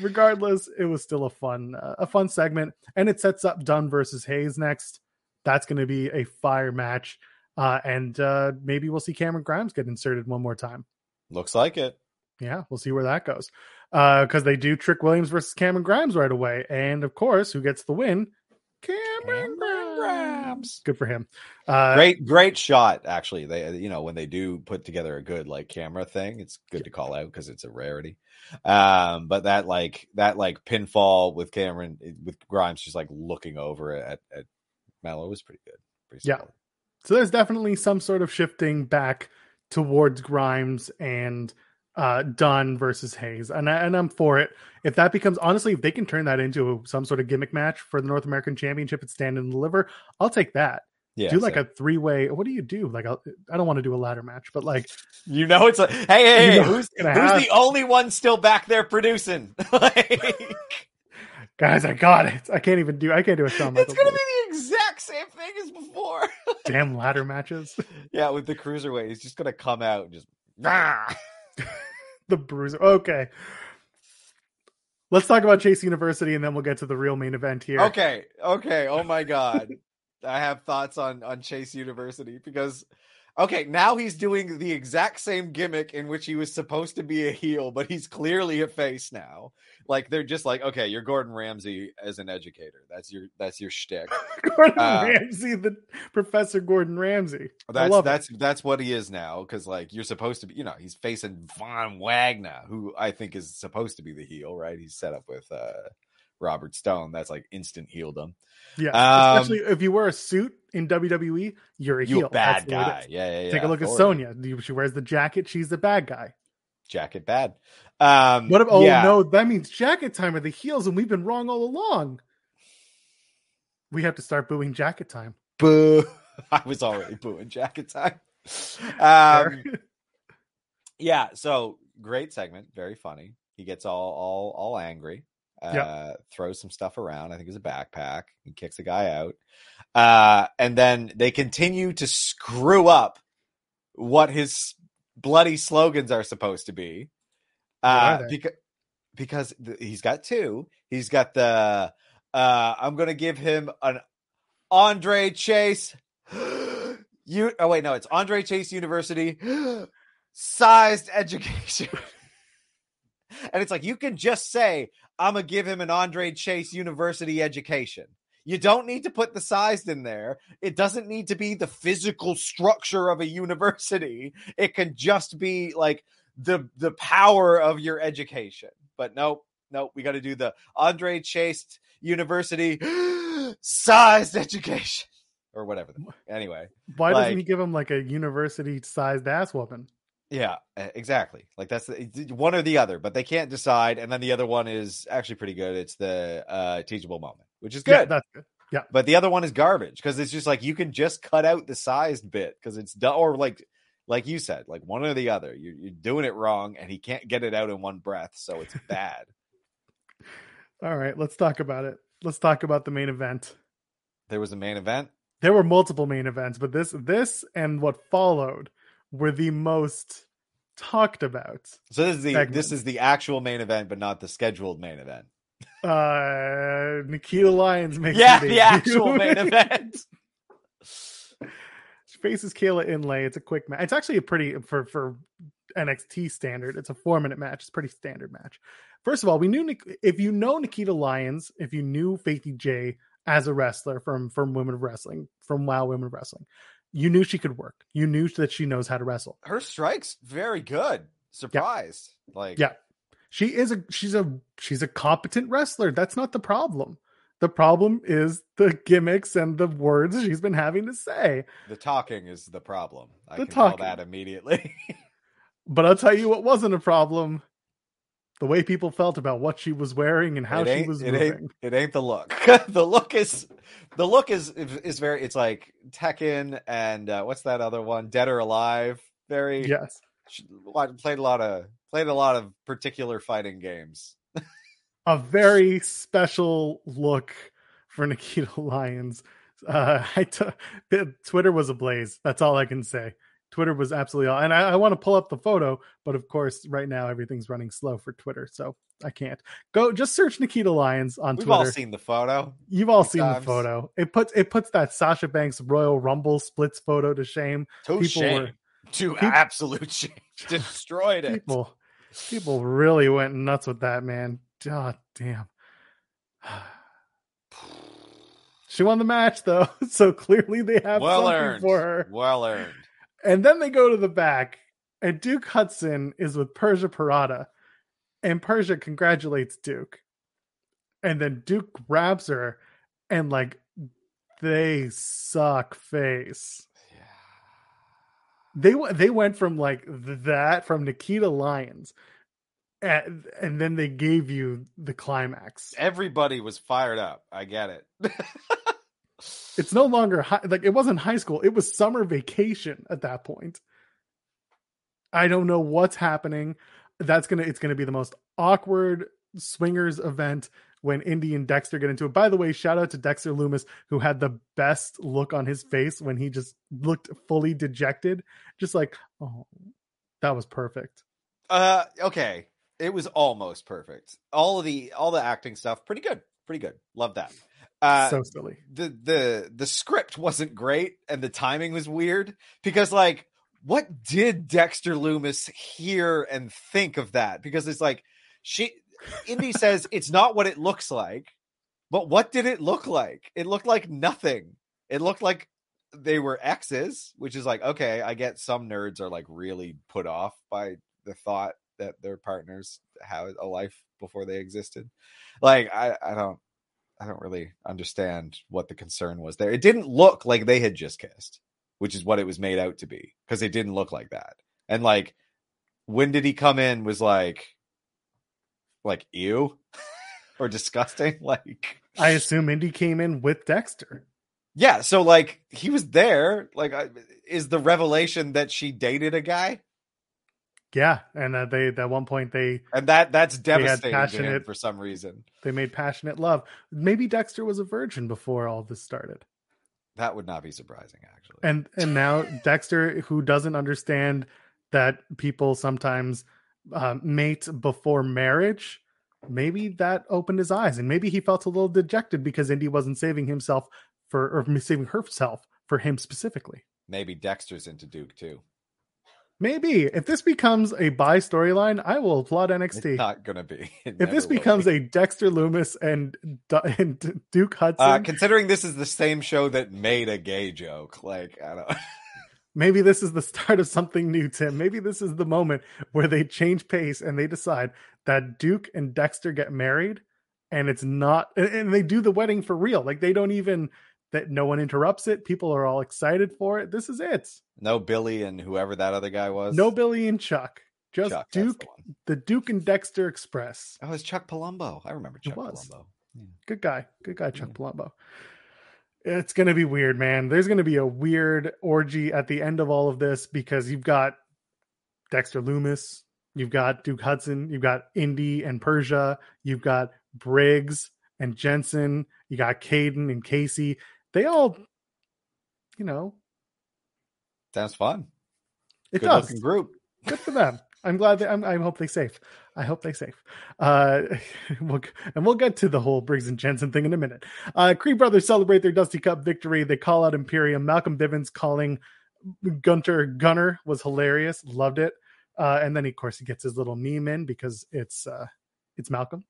regardless, it was still a fun, uh, a fun segment, and it sets up Dunne versus Hayes next. That's going to be a fire match, uh, and uh, maybe we'll see Cameron Grimes get inserted one more time. Looks like it. Yeah, we'll see where that goes. Because they do Trick Williams versus Cameron Grimes right away, and of course, who gets the win? Cameron, Cameron Grimes. Good for him. Uh, great, great shot. Actually, they you know when they do put together a good like camera thing, it's good to call out because it's a rarity. Um, but that like that like pinfall with Cameron with Grimes just like looking over at at Melo was pretty good. Pretty yeah. So there's definitely some sort of shifting back towards Grimes and uh Dunne versus Hayes. And I, and I'm for it. If that becomes honestly, if they can turn that into some sort of gimmick match for the North American Championship and stand and deliver, I'll take that. Yeah, do like a three way. What do you do? Like, I do not want to do a ladder match, but like, you know, it's like, hey, hey, hey who's, who's have... the only one still back there producing? like... Guys, I got it. I can't even do. I can't do a Shawn It's gonna be the exact same thing as before. Damn ladder matches. Yeah, with the cruiserweight, he's just gonna come out and just the bruiser. Okay. Let's talk about Chase University and then we'll get to the real main event here. Okay. Okay. Oh my god. I have thoughts on on Chase University because okay, now he's doing the exact same gimmick in which he was supposed to be a heel, but he's clearly a face now. Like they're just like, okay, you're Gordon Ramsay as an educator. That's your that's your shtick. Gordon uh, Ramsay, the Professor Gordon Ramsay. That's that's it. that's what he is now. Because like you're supposed to be, you know, he's facing Von Wagner, who I think is supposed to be the heel, right? He's set up with uh Robert Stone. That's like instant heeldom. Yeah, um, especially if you wear a suit in WWE, you're a you heel. A bad guy. Yeah, yeah, yeah. Take a look at Sonya. She wears the jacket. She's the bad guy. Jacket bad. Um, what? If, oh yeah. no, that means jacket time are the heels, and we've been wrong all along. We have to start booing jacket time. Boo! I was already booing jacket time. Um, yeah. So great segment, very funny. He gets all all all angry uh, yep. throws some stuff around. I think it's a backpack. He kicks a guy out. Uh, and then they continue to screw up what his bloody slogans are supposed to be. Uh, because, because he's got two. He's got the, uh, I'm going to give him an Andre Chase. you, oh, wait, no, it's Andre Chase University sized education. and it's like, you can just say, I'm gonna give him an Andre Chase University education. You don't need to put the size in there. It doesn't need to be the physical structure of a university. It can just be like the the power of your education. But nope, nope. We got to do the Andre Chase University sized education or whatever. Anyway, why like, doesn't he give him like a university sized ass whooping? Yeah, exactly. Like that's the, one or the other, but they can't decide. And then the other one is actually pretty good. It's the uh, teachable moment, which is good. Yeah, that's good. Yeah, but the other one is garbage because it's just like you can just cut out the sized bit because it's done, or like like you said, like one or the other. You're, you're doing it wrong, and he can't get it out in one breath, so it's bad. All right, let's talk about it. Let's talk about the main event. There was a main event. There were multiple main events, but this this and what followed were the most talked about. So this is the segments. this is the actual main event, but not the scheduled main event. Uh, Nikita Lyons makes yeah the actual main event. she faces Kayla Inlay. It's a quick match. It's actually a pretty for for NXT standard. It's a four minute match. It's a pretty standard match. First of all, we knew if you know Nikita Lyons, if you knew Faithy J as a wrestler from from Women of Wrestling, from WoW Women of Wrestling, you knew she could work. You knew that she knows how to wrestle. Her strikes very good. Surprised. Yeah. Like Yeah. She is a she's a she's a competent wrestler. That's not the problem. The problem is the gimmicks and the words she's been having to say. The talking is the problem. I the can talking. tell that immediately. but I'll tell you what wasn't a problem the way people felt about what she was wearing and how she was it moving. Ain't, it ain't the look. the look is the look is is very. It's like Tekken and uh, what's that other one? Dead or Alive. Very yes. She played a lot of played a lot of particular fighting games. a very special look for Nikita Lyons. Uh, I t- Twitter was ablaze. That's all I can say. Twitter was absolutely all, and I, I want to pull up the photo, but of course, right now everything's running slow for Twitter, so I can't. Go just search Nikita Lyons on Twitter. We've all seen the photo. You've all seen times. the photo. It puts it puts that Sasha Banks Royal Rumble splits photo to shame. To People shame. were to absolute change. Destroyed it. People, people really went nuts with that man. God damn. She won the match though, so clearly they have well something earned for her. Well earned. And then they go to the back, and Duke Hudson is with Persia Pirotta, and Persia congratulates Duke, and then Duke grabs her, and like they suck face. Yeah. They they went from like that from Nikita Lyons, and, and then they gave you the climax. Everybody was fired up. I get it. It's no longer high, like it wasn't high school. It was summer vacation at that point. I don't know what's happening. That's gonna it's gonna be the most awkward swingers event when Indy and Dexter get into it. By the way, shout out to Dexter Lumis who had the best look on his face when he just looked fully dejected, just like oh, that was perfect. uh okay. It was almost perfect. All of the all the acting stuff, pretty good. Pretty good. Love that. Uh so silly. the the the script wasn't great and the timing was weird because like what did Dexter Lumis hear and think of that? Because it's like she Indy says it's not what it looks like, but what did it look like? It looked like nothing. It looked like they were exes, which is like okay, I get some nerds are like really put off by the thought that their partners have a life before they existed. Like I I don't I don't really understand what the concern was there. It didn't look like they had just kissed, which is what it was made out to be, because it didn't look like that. And like, when did he come in? Was like, like ew or disgusting. Like, I assume Indy came in with Dexter. yeah. So like, he was there. Like, is the revelation that she dated a guy, Yeah, and uh, they at one point they and that that's devastating passionate- for some reason. they made passionate love. Maybe Dexter was a virgin before all this started. That would not be surprising, actually. and and now Dexter, who doesn't understand that people sometimes uh, mate before marriage, maybe that opened his eyes, and maybe he felt a little dejected because Indy wasn't saving himself for or saving herself for him specifically. Maybe Dexter's into Duke too. Maybe if this becomes a bi storyline, I will applaud NXT. It's not gonna be. It if this becomes be. a Dexter Lumis and, and Duke Hudson, Uh, considering this is the same show that made a gay joke, like I don't. maybe this is the start of something new, Tim. Maybe this is the moment where they change pace and they decide that Duke and Dexter get married and it's not and they do the wedding for real. Like they don't even that no one interrupts it. People are all excited for it. This is it. No Billy and whoever that other guy was. No Billy and Chuck. Just Chuck, Duke, the the Duke and Dexter Express. Oh, it's Chuck Palumbo. I remember Chuck was. Palumbo. Good guy. Good guy, Chuck Yeah. Palumbo. It's going to be weird, man. There's going to be a weird orgy at the end of all of this because you've got Dexter Lumis, you've got Duke Hudson, you've got Indy and Persia, you've got Briggs and Jensen, you got Kayden and Kacy. They all, you know, Sounds fun. it Good does. group. Good for them. I'm glad that I'm, I hope they're safe. I hope they're safe. Uh, we'll, and we'll get to the whole Briggs and Jensen thing in a minute. Uh, Creed brothers celebrate their Dusty Cup victory. They call out Imperium. Malcolm Bivens calling Gunther Gunner was hilarious. Loved it. Uh, and then of course he gets his little meme in because it's uh, it's Malcolm.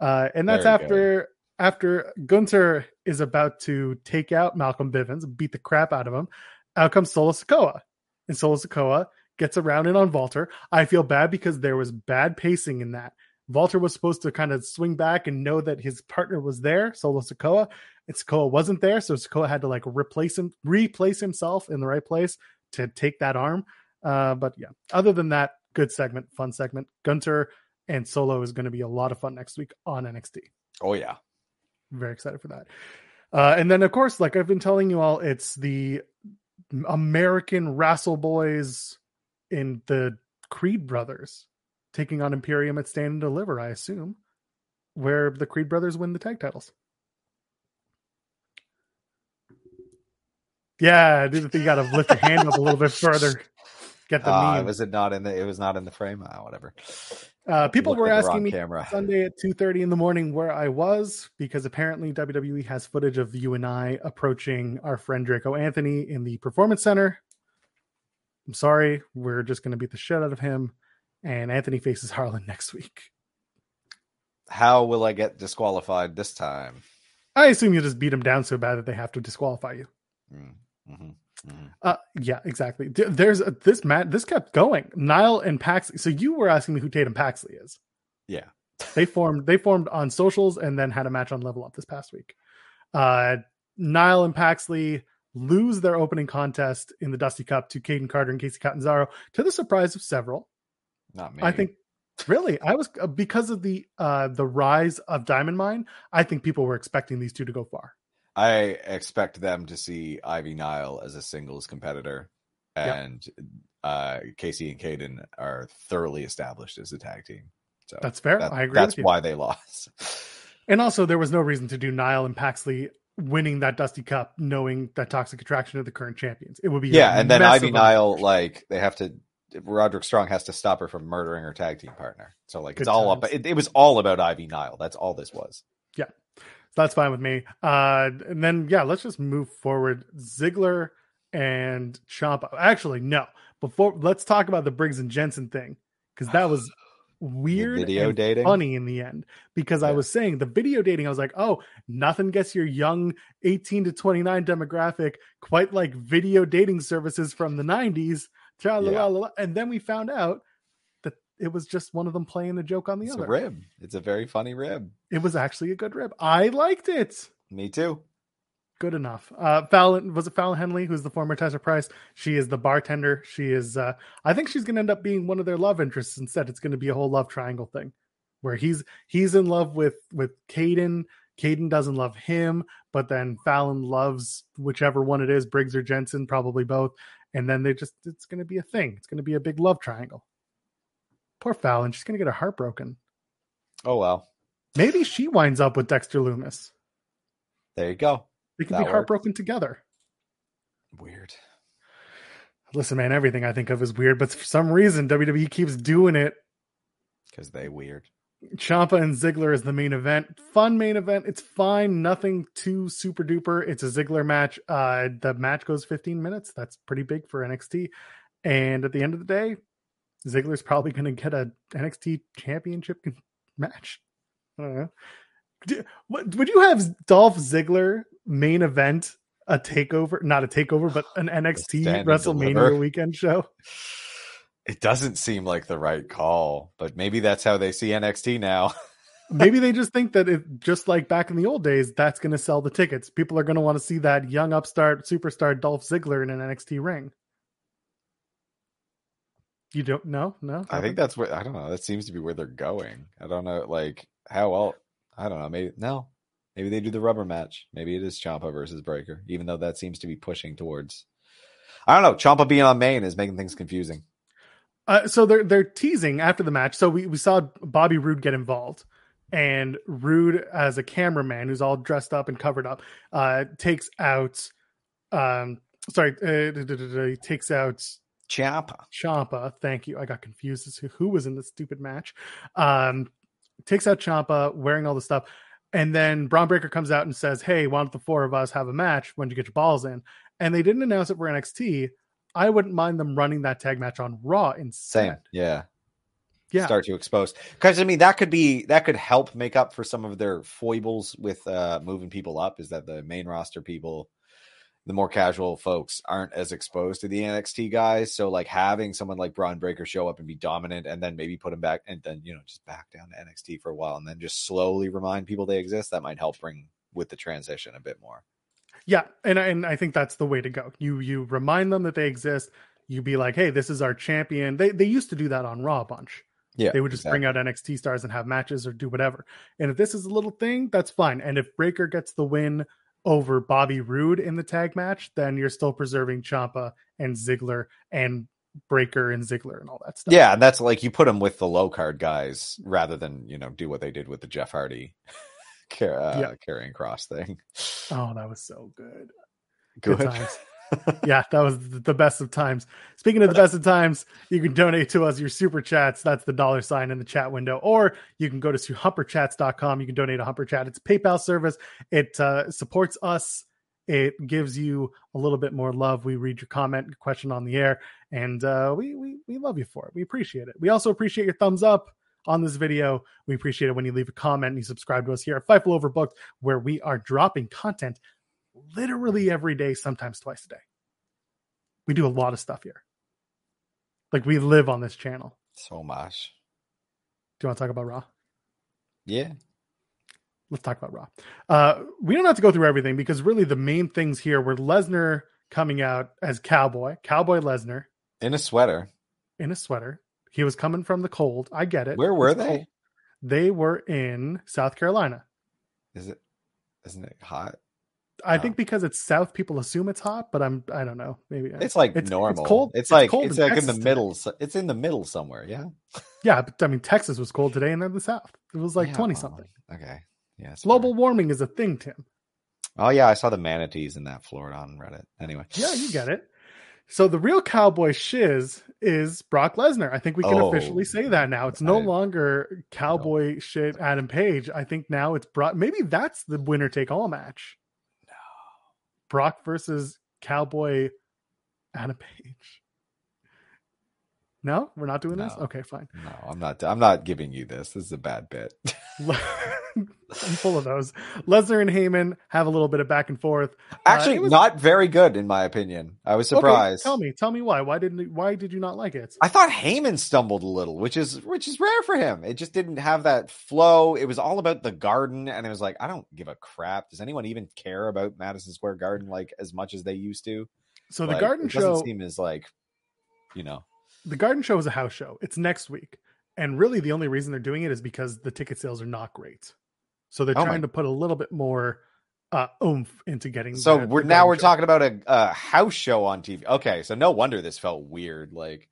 Uh, and that's after after Gunther is about to take out Malcolm Bivens, beat the crap out of him. Out comes Solo Sikoa, and Solo Sikoa gets around in on Walter. I feel bad because there was bad pacing in that. Walter was supposed to kind of swing back and know that his partner was there, Solo Sikoa, and Sikoa wasn't there, so Sikoa had to like replace him, replace himself in the right place to take that arm. Uh, but yeah, other than that, good segment, fun segment. Gunther and Solo is going to be a lot of fun next week on NXT. Oh yeah. Very excited for that. Uh, and then, of course, like I've been telling you all, it's the American Wrestle Boys in the Creed brothers taking on Imperium at Stand and Deliver, I assume, where the Creed brothers win the tag titles. Yeah, I did- you got to lift your hand up a little bit further. Get the Uh, meme. was it not in the? It was not in the frame. Ah, whatever. Uh, people were asking me camera. Sunday at 2:30 in the morning where I was because apparently WWE has footage of you and I approaching our friend Draco Anthony in the Performance Center. I'm sorry, we're just going to beat the shit out of him. And Anthony faces Harland next week. How will I get disqualified this time? I assume you just beat him down so bad that they have to disqualify you. Mm-hmm. Mm-hmm. Uh, yeah, exactly. There's a, this Matt. This kept going. Nile and Paxley. So you were asking me who Tatum Paxley is. Yeah, they formed. They formed on socials and then had a match on Level Up this past week. Uh, Nile and Paxley lose their opening contest in the Dusty Cup to Kayden Carter and Kacy Catanzaro to the surprise of several. Not me. I think really I was uh, because of the uh the rise of Diamond Mine. I think people were expecting these two to go far. I expect them to see Ivy Nile as a singles competitor, and yep. uh, Kacy and Kayden are thoroughly established as a tag team. So that's fair. That, I agree. That's why they lost. And also, there was no reason to do Nile and Paxley winning that Dusty Cup, knowing that Toxic Attraction are the current champions. It would be yeah, and then Ivy Nile, like they have to. Roderick Strong has to stop her from murdering her tag team partner. So like Good it's all up. It, it was all about Ivy Nile. That's all this was. Yeah, that's fine with me. Uh, and then yeah, let's just move forward. Ziggler and Ciampa. Actually, no. Before let's talk about the Briggs and Jensen thing because that was weird video dating funny in the end because yeah. i was saying the video dating i was like oh nothing gets your young 18 to 29 demographic quite like video dating services from the 90s yeah. and then we found out it was just one of them playing a joke on the it's other a rib it's a very funny rib it was actually a good rib i liked it me too good enough. Uh, Fallon was it Fallon Henley, who's the former Tesha Price. She is the bartender. She is. Uh, I think she's going to end up being one of their love interests instead. It's going to be a whole love triangle thing, where he's he's in love with with Kayden. Kayden doesn't love him, but then Fallon loves whichever one it is, Briggs or Jensen, probably both. And then they just it's going to be a thing. It's going to be a big love triangle. Poor Fallon, she's going to get her heart broken. Oh well. Maybe she winds up with Dexter Lumis. There you go. They can that be heartbroken together. Weird. Listen, man, everything I think of is weird, but for some reason WWE keeps doing it. Because they weird. Ciampa and Ziggler is the main event. Fun main event. It's fine. Nothing too super duper. It's a Ziggler match. Uh, the match goes 15 minutes. That's pretty big for NXT. And at the end of the day, Ziggler's probably going to get a NXT championship match. I don't know. Would you have Dolph Ziggler main event a takeover, not a takeover, but an NXT WrestleMania weekend show? It doesn't seem like the right call, but maybe that's how they see NXT now. maybe they just think that it just like back in the old days, that's going to sell the tickets. People are going to want to see that young upstart superstar Dolph Ziggler in an NXT ring. You don't know? No. I think that's where I don't know. That seems to be where they're going. I don't know, like how else. I don't know. Maybe no. Maybe they do the rubber match. Maybe it is Ciampa versus Breakker, even though that seems to be pushing towards. I don't know. Ciampa being on main is making things confusing. Uh, so they're they're teasing after the match. So we, we saw Bobby Roode get involved, and Roode as a cameraman who's all dressed up and covered up, uh, takes out, um, sorry, uh, he takes out Ciampa. Ciampa. Thank you. I got confused as to who was in this stupid match. Um, takes out Ciampa wearing all the stuff. And then Bron Breakker comes out and says, Hey, why don't the four of us have a match when you get your balls in? And they didn't announce it for NXT. I wouldn't mind them running that tag match on Raw instead. Same. Yeah. Yeah. Start to expose. Because I mean that could be that could help make up for some of their foibles with uh moving people up, is that the main roster people the more casual folks aren't as exposed to the NXT guys. So like having someone like Bron Breakker show up and be dominant and then maybe put him back and then, you know, just back down to NXT for a while and then just slowly remind people they exist, that might help bring with the transition a bit more. Yeah. And, and I think that's the way to go. You, you remind them that they exist. You be like, Hey, this is our champion. They, they used to do that on Raw a bunch. Yeah, they would just exactly. bring out NXT stars and have matches or do whatever. And if this is a little thing, that's fine. And if Breakker gets the win over Bobby Roode in the tag match, then you're still preserving Ciampa and Ziggler and Breakker and Ziggler and all that stuff. Yeah, and that's like you put them with the low card guys rather than you know do what they did with the Jeff Hardy car- uh, yeah. carrying cross thing. Oh, that was so good. Good, good times. yeah, that was the best of times. Speaking of the best of times, you can donate to us your super chats. That's the dollar sign in the chat window, or you can go to humperchats.com. You can donate a humper chat. It's PayPal service. It uh, supports us. It gives you a little bit more love. We read your comment, your question on the air, and uh, we we we love you for it. We appreciate it. We also appreciate your thumbs up on this video. We appreciate it when you leave a comment and you subscribe to us here at Fightful Overbooked, where we are dropping content literally every day, sometimes twice a day. We do a lot of stuff here. Like we live on this channel. So much. Do you want to talk about Raw? Yeah. Let's talk about Raw. Uh, we don't have to go through everything because really the main things here were Lesnar coming out as Cowboy, Cowboy Lesnar In a sweater. in a sweater. He was coming from the cold. I get it. Where were It's they? cold. They were in South Carolina. Is it isn't it hot? I Oh. think because it's South, people assume it's hot, but I'm I don't know. Maybe uh, It's like It's- normal. it's cold- It's it's like cold it's in like in the middle. so- It's in the middle somewhere. Yeah. yeah. But I mean, Texas was cold today, and then the South. It was like Yeah, twenty well, something. Okay. Yes. Global warming is a thing, Tim. Oh yeah, I saw the manatees in that Florida on Reddit. Anyway. Yeah, you get it. So the real cowboy shiz is Brock Lesnar. I think we can Oh, officially say that now. It's no I- longer cowboy shit Adam Page. I think now it's Brock. Maybe that's the winner take all match. Brock versus Cowboy Adam Page. No, we're not doing this. Okay, fine. No, I'm not. I'm not giving you this. This is a bad bit. I'm full of those. Lesnar and Heyman have a little bit of back and forth. Uh, Actually, it was- not very good in my opinion. I was Okay, surprised. tell me, tell me why. Why didn't? Why did you not like it? I thought Heyman stumbled a little, which is which is rare for him. It just didn't have that flow. It was all about the garden, and it was like, I don't give a crap. Does anyone even care about Madison Square Garden like as much as they used to? So the Like, Garden it doesn't Show. seem as like, you know, the garden show is a house show it's next week and really the only reason they're doing it is because the ticket sales are not great so they're Oh my- trying to put a little bit more uh oomph into getting So the- we're the now we're show. talking about a, a house show on TV. Okay, so no wonder this felt weird. Like,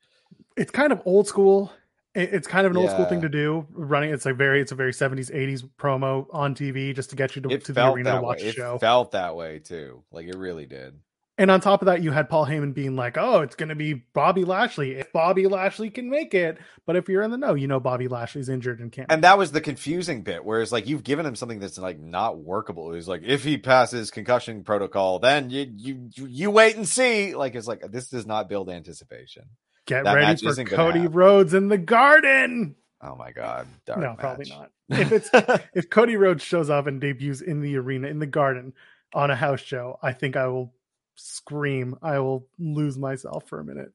it's kind of old school it's kind of an old school thing to do running it's like very it's a very 70s 80s promo on tv just to get you to, to the arena to watch way. It show felt that way too. Like it really did. And on top of that you had paul heyman being like oh it's going to be bobby lashley if bobby lashley can make it but if you're in the know you know bobby lashley's injured and can't And that was the confusing bit, whereas like you've given him something that's like not workable. He's like, if he passes concussion protocol, then you you you wait and see. Like it's like this does not build anticipation. get that ready for cody rhodes in the garden Oh my god, no, probably not. If it's if Cody Rhodes shows up and debuts in the arena in the garden on a house show, I think I will scream. I will lose myself for a minute.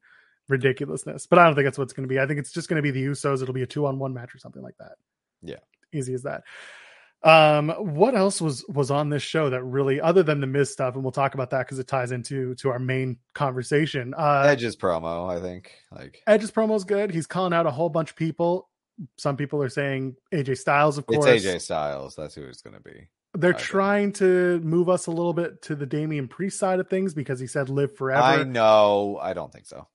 Ridiculousness. But I don't think that's what's going to be. I think it's just going to be the Usos. It'll be a two on one match or something like that. Yeah. Easy as that. Um, what else was was on this show that really, other than the Miz stuff, and we'll talk about that because it ties into to our main conversation. Uh, Edge's promo, I think. Like Edge's promo is good. He's calling out a whole bunch of people. Some people are saying AJ Styles, of course. it's AJ Styles. That's who it's going to be. They're think. trying to move us a little bit to the Damian Priest side of things because he said live forever. I know. I don't think so.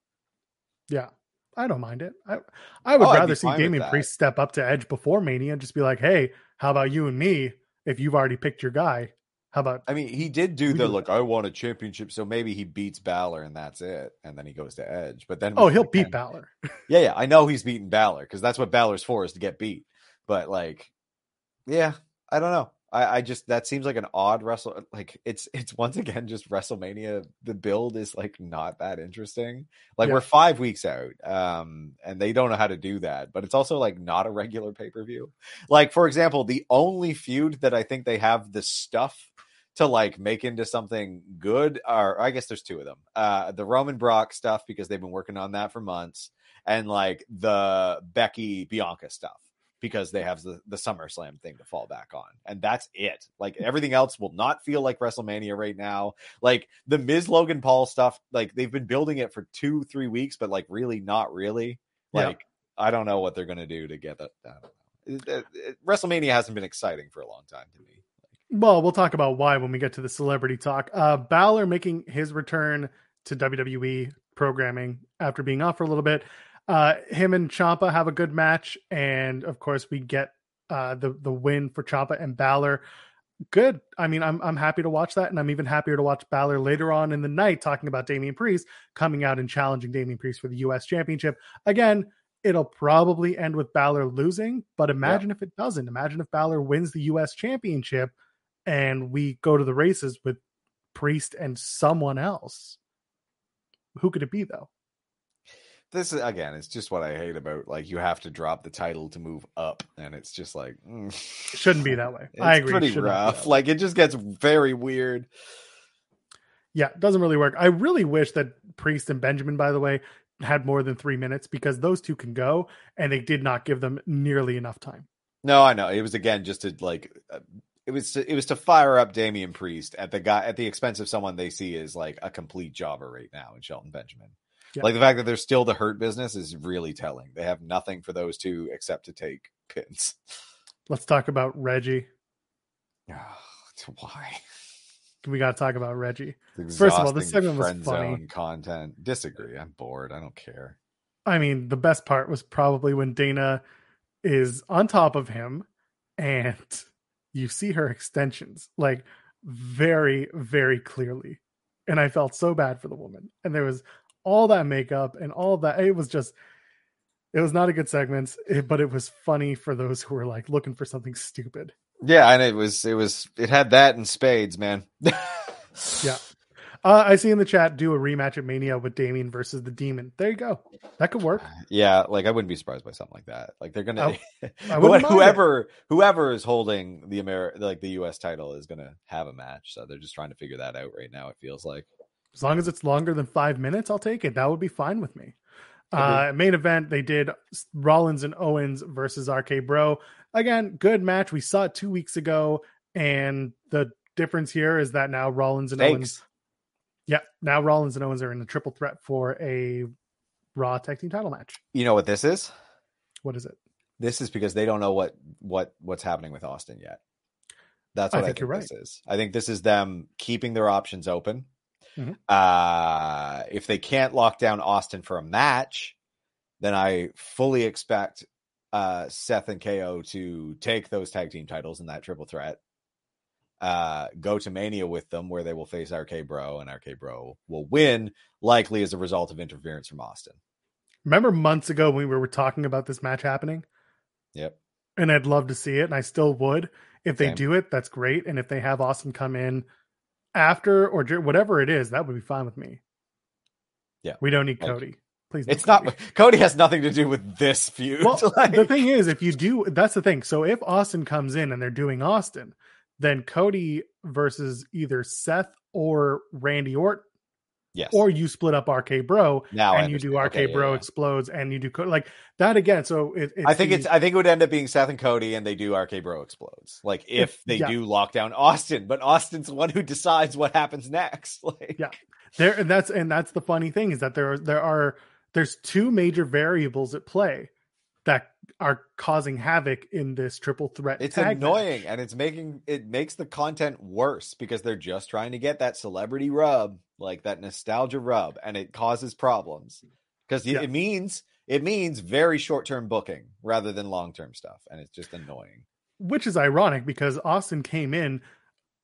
Yeah. I don't mind it. I I would Oh, rather see Damian. Priest step up to Edge before Mania and just be like, hey, how about you and me? If you've already picked your guy, how about I mean, he did do the do look. I want a championship, so maybe he beats Balor and that's it, and then he goes to Edge. But then, Oh, he'll beat Balor. Yeah, yeah, I know he's beating Balor because that's what Balor's for is to get beat. But like, yeah, I don't know. I, I just that seems like an odd wrestle. Like it's it's once again just WrestleMania. The build is like not that interesting. Like Yeah. we're five weeks out, um, and they don't know how to do that. But it's also like not a regular pay per view. Like for example, the only feud that I think they have the stuff to like make into something good are I guess there's two of them. Uh the Roman Brock stuff because they've been working on that for months and like the Becky Bianca stuff because they have the, the SummerSlam thing to fall back on. And that's it. Like everything else will not feel like WrestleMania right now. Like the Miz Logan Paul stuff, like they've been building it for two, three weeks, but like really not really. Yeah. Like I don't know what they're gonna do to get that. WrestleMania hasn't been exciting for a long time to me. Well, we'll talk about why when we get to the celebrity talk. Uh Balor making his return to WWE programming after being off for a little bit. Uh him and Ciampa have a good match, and of course we get uh the the win for Ciampa and Balor. Good. I mean, I'm I'm happy to watch that, and I'm even happier to watch Balor later on in the night talking about Damian Priest coming out and challenging Damian Priest for the US championship. Again, it'll probably end with Balor losing, but imagine if it doesn't. Imagine if Balor wins the US championship and we go to the races with Priest and someone else. Who could it be though? This is again, it's just what I hate about like you have to drop the title to move up, and it's just like mm. It shouldn't be that way. I agree. pretty rough. Like it just gets very weird. Yeah, it doesn't really work. I really wish that Priest and Benjamin, by the way, had more than three minutes because those two can go, and they did not give them nearly enough time. No, I know it was again just to like uh, it was to, it was to fire up Damian Priest at the guy at the expense of someone they see as like a complete jobber right now in Shelton Benjamin. Yeah. Like the fact that they're still the hurt business is really telling. They have nothing for those two except to take pins. Let's talk about Reggie. Why? We got to talk about Reggie. First of all, this segment was funny. zone content. Disagree. I'm bored. I don't care. I mean, the best part was probably when Dana is on top of him and you see her extensions like very, very clearly. And I felt so bad for the woman. And there was all that makeup and all that. It was just, it was not a good segment, but it was funny for those who were like looking for something stupid. Yeah, and it was it was it had that in spades, man. Yeah. Uh, I see in the chat do a rematch at Mania with Damien versus the Demon. There you go. That could work. Yeah, like I wouldn't be surprised by something like that. Like they're gonna I wouldn't mind it. whoever whoever is holding the Ameri- like the US title is gonna have a match. So they're just trying to figure that out right now, it feels like. As long as it's longer than five minutes, I'll take it. That would be fine with me. Uh, main event, they did Rollins and Owens versus RK Bro. Again, good match. We saw it two weeks ago, and the difference here is that now Rollins and Owens, yeah, now Rollins and Owens are in a triple threat for a Raw Tag Team Title match. You know what this is? What is it? This is because they don't know what what what's happening with Austin yet. That's what I think think, you're this is. I think this is them keeping their options open. Mhm. Uh if they can't lock down Austin for a match, then I fully expect uh Seth and KO to take those tag team titles in that triple threat. Uh go to Mania with them where they will face RK Bro and RK Bro will win likely as a result of interference from Austin. Remember months ago when we were talking about this match happening? Yep. and I'd love to see it, and I still would. If they Same. do it, that's great. And if they have Austin come in after or whatever it is, that would be fine with me. Yeah. we don't need Cody. Please, It's not Cody. Cody has nothing to do with this feud. Well, Like- the thing is, if you do, that's the thing. So if Austin comes in and they're doing Austin, then Cody versus either Seth or Randy Orton, yes. or you split up RK Bro now and you do RK. Okay, Bro yeah. explodes and you do Co- like that again. So it, it's I think the- it's I think it would end up being Seth and Cody and they do RK Bro explodes. Like if they yeah. do lock down Austin, but Austin's the one who decides what happens next. Like Yeah. there and that's and that's the funny thing is that there are there are there's two major variables at play that are causing havoc in this triple threat it's annoying match. and it's making it makes the content worse because they're just trying to get that celebrity rub, like that nostalgia rub, and it causes problems. Because Yeah. it means it means very short term booking rather than long term stuff. And it's just annoying. which is ironic because austin came in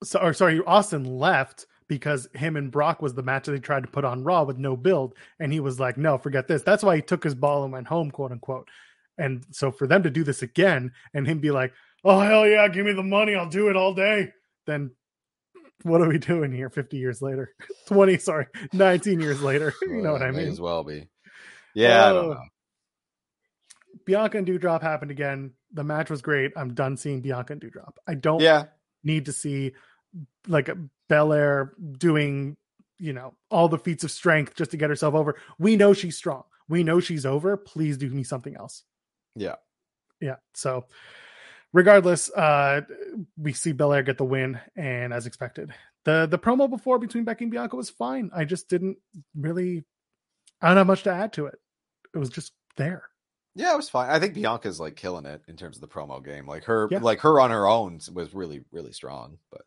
so, or sorry austin left because him and brock was the match that they tried to put on raw with no build and he was like no forget this that's why he took his ball and went home quote unquote and so for them to do this again and him be like oh hell yeah give me the money i'll do it all day then what are we doing here 50 years later 20 sorry 19 years later you know what i May mean as well be. Yeah, I don't oh. know. bianca and Doudrop happened again the match was great i'm done seeing bianca and Doudrop i don't Yeah, need to see like Belair doing, you know, all the feats of strength just to get herself over. We know she's strong. We know she's over. Please do me something else. yeah. Yeah. So regardless, uh we see Belair get the win and as expected. The the promo before between Becky and Bianca was fine. I just didn't really I don't have much to add to it. It was just there. Yeah, it was fine. I think Bianca's like killing it in terms of the promo game. Like her, Yeah. like her on her own was really, really strong. But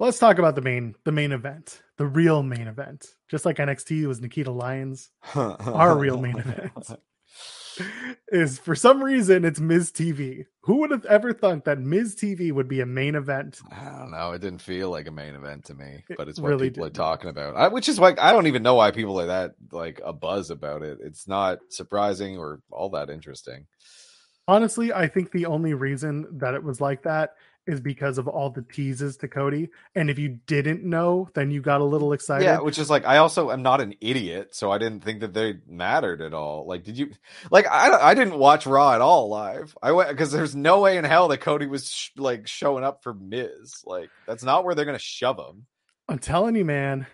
Let's talk about the main the main event. The real main event. Just like NXT was Nikita Lyons. Our real main event. is for some reason it's Miz TV. Who would have ever thought that Miz TV would be a main event? I don't know. It didn't feel like a main event to me, but it's what really people didn't. are talking about. I, which is like I don't even know why people are that like a buzz about it. It's not surprising or all that interesting. Honestly, I think the only reason that it was like that is because of all the teases to Cody. And if you didn't know, then you got a little excited. Yeah, which is like I also am not an idiot, so I didn't think that they mattered at all. Like, did you? Like, I I didn't watch Raw at all live. I went because there's no way in hell that Cody was sh- like showing up for Miz. Like, that's not where they're gonna shove him. I'm telling you, man,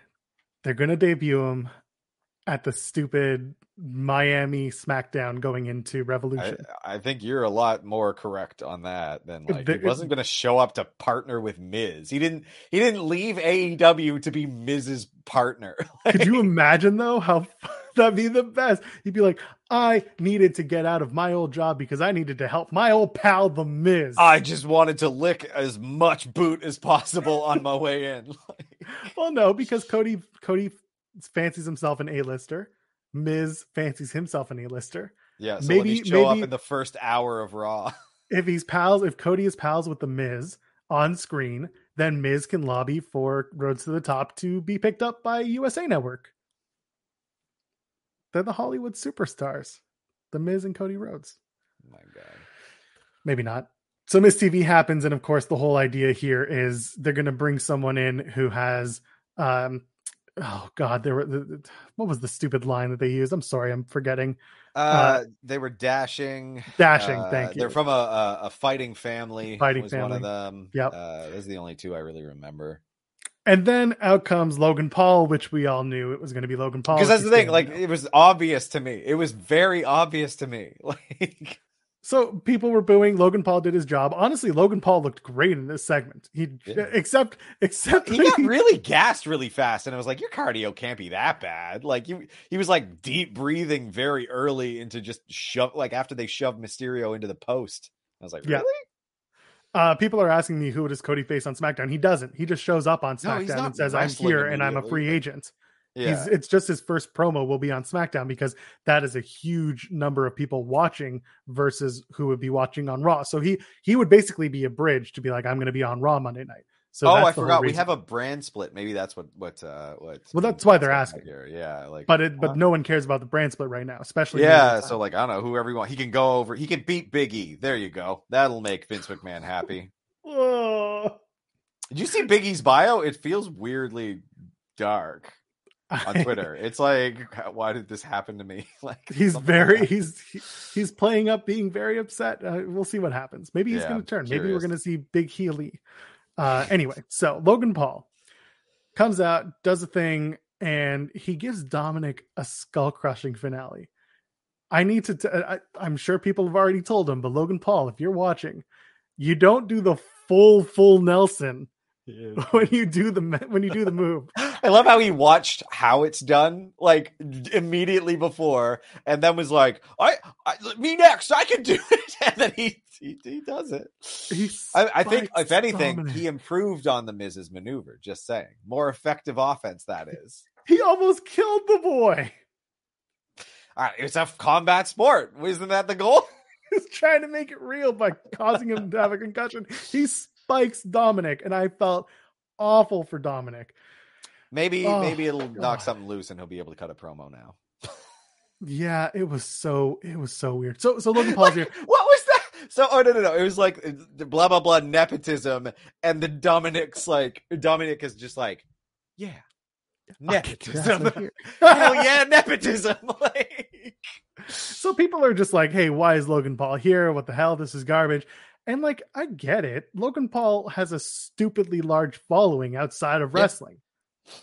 they're gonna debut him at the stupid Miami SmackDown going into Revolution. I think you're a lot more correct on that than like The- he wasn't going to show up to partner with Miz. He didn't. He didn't leave AEW to be Miz's partner. Could you imagine though how that'd be the best? He'd be like, I needed to get out of my old job because I needed to help my old pal the Miz. I just wanted to lick as much boot as possible on my way in. well, no, because Cody Cody fancies himself an A-lister. Miz fancies himself an A-lister. yeah, so Maybe- show maybe- up in the first hour of Raw. If he's pals, if Cody is pals with the Miz on screen, then Miz can lobby for Rhodes to the Top to be picked up by USA Network. They're the Hollywood superstars, the Miz and Cody Rhodes. Oh my God. maybe not. So Miz TV happens, and of course, the whole idea here is they're going to bring someone in who has, um, oh god, there were what was the stupid line that they used? I'm sorry, I'm forgetting. Uh, they were dashing. Dashing, uh, thank you. They're from a, a, a fighting family. Fighting was one of family. them. Yep. Uh, those are the only two I really remember. And then out comes Logan Paul, which we all knew it was going to be Logan Paul. Because that's the thing. Like it was obvious to me. It was very obvious to me. Like so people were booing. Logan Paul did his job. Honestly, Logan Paul looked great in this segment. He Yeah. except except he got really gassed really fast, and I was like, "Your cardio can't be that bad." Like you, he was like deep breathing very early into just shove like after they shoved Mysterio into the post. I was like, Yeah. "Really?" Uh, people are asking me who does Cody face on SmackDown. He doesn't. He just shows up on SmackDown not and says, "I'm here and I'm a free agent." Yeah. He's, it's just his first promo will be on SmackDown because that is a huge number of people watching versus who would be watching on Raw. So he he would basically be a bridge to be like, I'm going to be on Raw Monday night. So oh, I forgot. We have a brand split. Maybe that's what what uh what. Well, that's why they're asking. Here. Yeah, like but it but no one cares about the brand split right now, especially yeah. So like I don't know whoever you want. He can go over. He can beat Big E. There you go. That'll make Vince McMahon happy. Whoa. Did you see Biggie's bio? It feels weirdly dark on Twitter. it's like, why did this happen to me? Like he's very like he's he- he's playing up being very upset. Uh, we'll see what happens. Maybe he's Yeah, going to turn. Maybe we're going to see big healy. Uh anyway so logan paul comes out does a thing and he gives dominic a skull crushing finale. I need to t- I, i'm sure people have already told him but logan paul if you're watching you don't do the full full nelson when you do the when you do the move I love how he watched how it's done, like immediately before, and then was like, "I, I me next, I can do it," and then he he, he does it. I, I think, if anything, he improved on the Miz's maneuver. Just saying, more effective offense. That is. he almost killed the boy All right, it's a combat sport. Isn't that the goal? He's trying to make it real by causing him to have a concussion. He spikes Dominic, and I felt awful for Dominic. Maybe, Oh, maybe it'll God. knock something loose, and he'll be able to cut a promo now. Yeah, it was so it was so weird. So so Logan Paul's here. What was that? So, oh no, no, no! It was like uh, blah blah blah nepotism, and the Dominic's like Dominic is just like, yeah, I'll get your ass in nepotism. Hell yeah, nepotism! like, So people are just like, "Hey, why is Logan Paul here? What the hell? This is garbage." And like, I get it. Logan Paul has a stupidly large following outside of wrestling.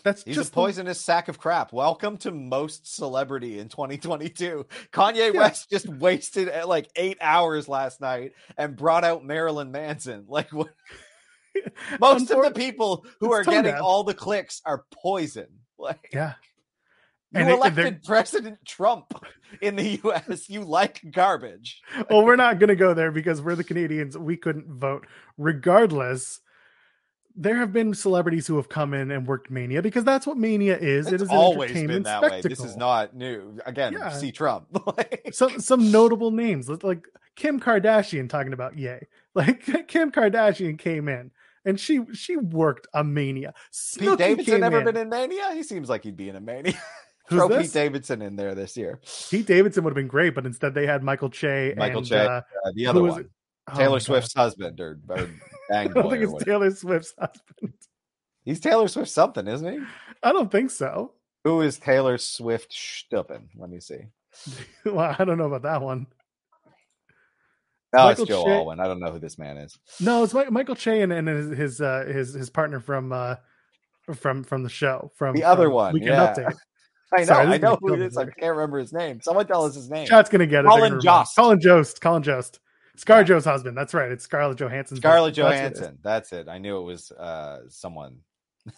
That's he's just a the- poisonous sack of crap. Welcome to most celebrity in 2022. Kanye Yeah. West just wasted uh, like eight hours last night and brought out Marilyn Manson. Like, what? Most of the people who are getting all the clicks are poison. Like, yeah. You And elected they're- President Trump in the U.S. You like garbage. well, we're not going to go there because we're the Canadians. We couldn't vote. Regardless, there have been celebrities who have come in and worked Mania because that's what Mania is. it It's an always been that spectacle. way. This is not new. Again, Yeah. see Trump. Some some notable names like Kim Kardashian talking about yay. Like Kim Kardashian came in and she she worked a Mania. Pete Davidson ever in. been in Mania? He seems like he'd be in a Mania. Who's Throw this? Pete Davidson in there this year. Pete Davidson would have been great, but instead they had Michael Che Michael and Che, uh, Uh, the other one, it? Oh Taylor God. Swift's husband or, or Bang I don't think it's Taylor Swift's husband. He's Taylor Swift something, isn't he? I don't think so. Who is Taylor Swift Stuppen? Let me see. Well, I don't know about that one. Oh, Michael it's Joe Che- Alwyn. I don't know who this man is. No, it's Mi- Michael Che and, and his his, uh, his his partner from uh, from from the show from The other from one, Weekend yeah. Update. I know. Sorry, I know who it. I can't remember his name. Someone tell us his name. Chat's gonna get it. Colin. Jost. Colin Jost. Colin Jost. Scarlett Jo's husband. That's right. It's Scarlett Johansson's Scarlett husband. That's what it. Johansson. That's it. I knew it was uh, someone.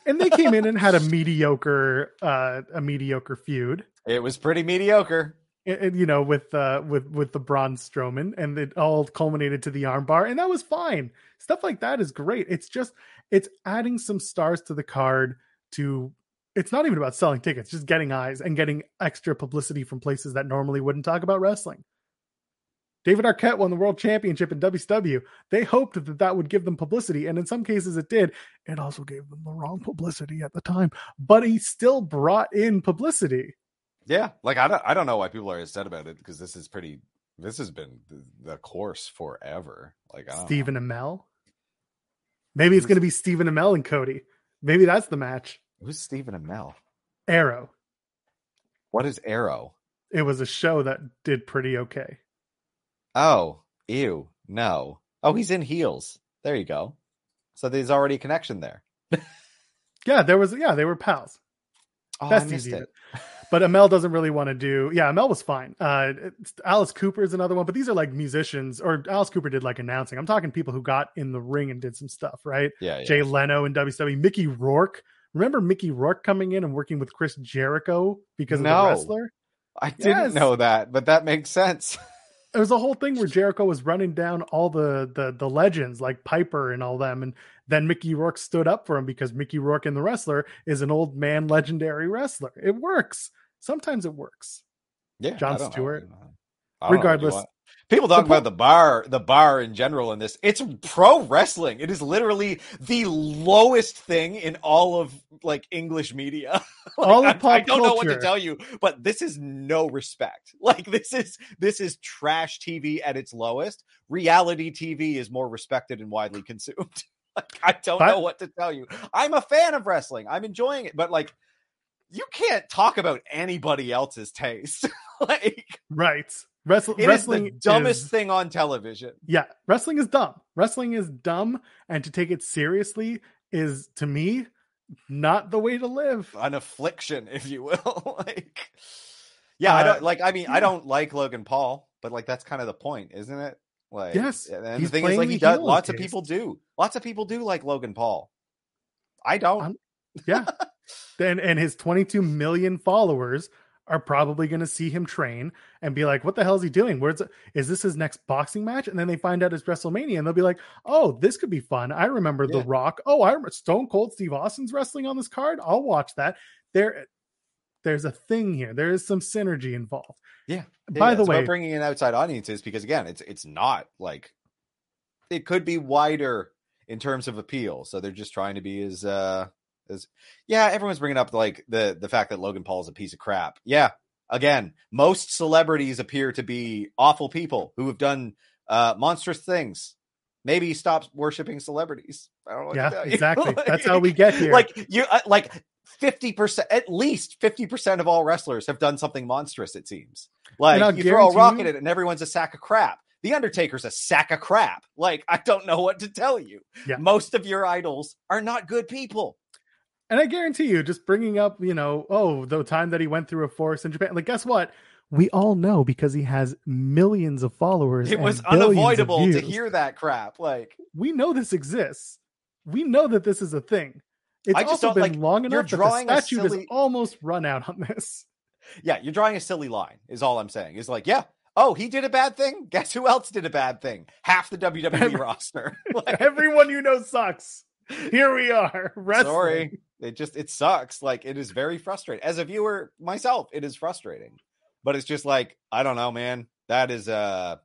And they came in and had a mediocre uh, a mediocre feud. It was pretty mediocre. you know, with uh, with with the Braun Strowman, and it all culminated to the armbar, and that was fine. Stuff like that is great. It's just it's adding some stars to the card. To it's not even about selling tickets, just getting eyes and getting extra publicity from places that normally wouldn't talk about wrestling. David Arquette won the world championship in WCW. They hoped that that would give them publicity, and in some cases it did. It also gave them the wrong publicity at the time, but he still brought in publicity. Yeah, like I don't, I don't know why people are upset about it because this is pretty. This has been the, course forever. Like I don't know. Stephen Amell. Maybe it's going to be Stephen Amell and Cody. Maybe that's the match. Who's Stephen Amell? Arrow. What is Arrow? It was a show that did pretty okay. Oh, ew, no. Oh, he's in heels. There you go. So there's already a connection there. Yeah, there was. Yeah, they were pals. Oh, That's I missed it. But Amell doesn't really want to do. Yeah, Amell was fine. Uh, Alice Cooper is another one, but these are like musicians. Or Alice Cooper did like announcing. I'm talking people who got in the ring and did some stuff, right? Yeah, yeah. Jay Leno in WCW, Mickey Rourke. Remember Mickey Rourke coming in and working with Chris Jericho because of No. the wrestler? I didn't Yes. know that, but that makes sense. There was a whole thing where Jericho was running down all the the the legends like Piper and all them, and then Mickey Rourke stood up for him because Mickey Rourke and the wrestler is an old man legendary wrestler. It works. Sometimes it works. Yeah, John I don't know. Stewart. I know. I don't know what you Regardless. People talk about the bar, the bar in general in this. It's pro wrestling. It is literally the lowest thing in all of like English media. Like, All of I, pop I don't know what to tell you, but this is no respect. Like this is this is trash TV at its lowest. Reality TV is more respected and widely consumed. like I don't But- know what to tell you. I'm a fan of wrestling. I'm enjoying it, but like you can't talk about anybody else's taste. like right? Wrestle, it is wrestling the dumbest is- thing on television. Yeah, wrestling is dumb. Wrestling is dumb, and to take it seriously is to me not the way to live. An affliction, if you will. like yeah, I Uh, don't like I mean, I don't like Logan Paul, but like that's kind of the point, isn't it? Like Yes, and the thing is like he does lots this of people do. Lots of people do like Logan Paul. I don't. I'm- Yeah. and and his 22 million followers are probably going to see him train and be like, "What the hell is he doing? Where's is this his next boxing match?" And then they find out it's WrestleMania, and they'll be like, "Oh, this could be fun. I remember The Rock. Oh, I remember Stone Cold Steve Austin's wrestling on this card. I'll watch that." There, there's a thing here. There is some synergy involved. Yeah. By Yeah, the way, bringing in outside audiences because again, it's it's not like it could be wider in terms of appeal. So they're just trying to be as uh as yeah. Everyone's bringing up like the the fact that Logan Paul is a piece of crap. Yeah. Again, most celebrities appear to be awful people who have done uh monstrous things. Maybe stop worshiping celebrities. I don't know. Yeah, exactly. Like- That's how we get here. like you uh, like 50% at least 50% of all wrestlers have done something monstrous it seems like you throw a rock at it and everyone's a sack of crap the undertaker's a sack of crap like i don't know what to tell you Yeah. most of your idols are not good people And I guarantee you, just bringing up, you know, oh, the time that he went through a forest in Japan. Like, guess what? We all know because he has millions of followers. it was unavoidable to hear that crap like We know this exists. We know that this is a thing. It's I just also been like, long enough that the statute has silly- almost run out on this. yeah you're drawing a silly line is all i'm saying is like yeah oh he did a bad thing guess who else did a bad thing half the wwe roster Like, Everyone you know sucks. Here we are. Wrestling. Sorry. It just it sucks. Like it is very frustrating. As a viewer myself, it is frustrating. But it's just like, I don't know, man. That is uh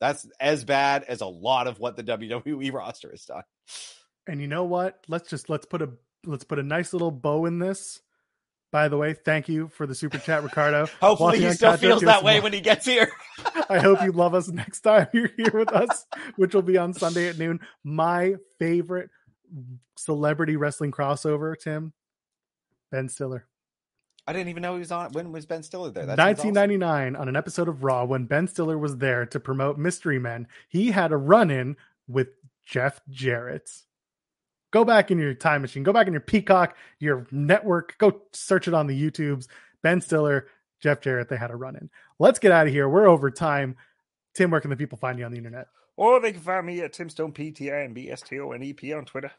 that's as bad as a lot of what the WWE roster has done. And you know what? Let's just let's put a let's put a nice little bow in this. By the way, thank you for the super chat, Ricardo. Hopefully Walking he still feels that way when he gets here. I hope you love us next time you're here with us, which will be on Sunday at noon. My favorite celebrity wrestling crossover, Tim, Ben Stiller. I didn't even know he was on. When was Ben Stiller there? That 1999 awesome. on an episode of Raw when Ben Stiller was there to promote Mystery Men. He had a run in with Jeff Jarrett. Go back in your time machine. Go back in your Peacock, your network. Go search it on the YouTubes. Ben Stiller, Jeff Jarrett. They had a run in. Let's get out of here. We're over time. Tim, where can the people find you on the internet? Or they can find me at Tim Stone P T I N B S T O N E P on Twitter.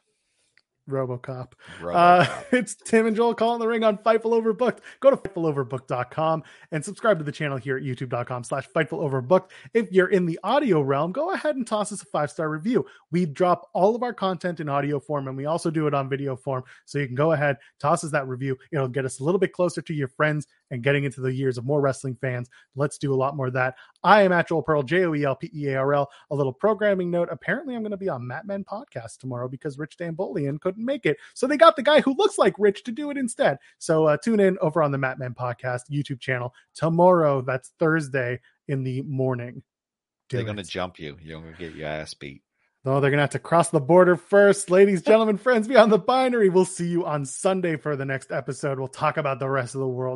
Robocop. Robocop. Uh, it's Tim and Joel calling the ring on Fightful Overbooked. Go to FightfulOverbooked.com and subscribe to the channel here at youtube.com slash Fightful Overbooked. If you're in the audio realm, go ahead and toss us a five-star review. We drop all of our content in audio form and we also do it on video form. So you can go ahead, toss us that review. It'll get us a little bit closer to your friends and getting into the years of more wrestling fans. Let's do a lot more of that. I am at Joel Pearl, J O E L P E A R L. A little programming note. Apparently, I'm going to be on Mat Men podcast tomorrow because Rich Dambolian couldn't make it. So they got the guy who looks like Rich to do it instead. So uh, tune in over on the Mat Men podcast YouTube channel tomorrow. That's Thursday in the morning. Do They're going to jump you. You're going to get your ass beat. Oh, they're going to have to cross the border first. Ladies, gentlemen, friends beyond the binary. We'll see you on Sunday for the next episode. We'll talk about the rest of the world.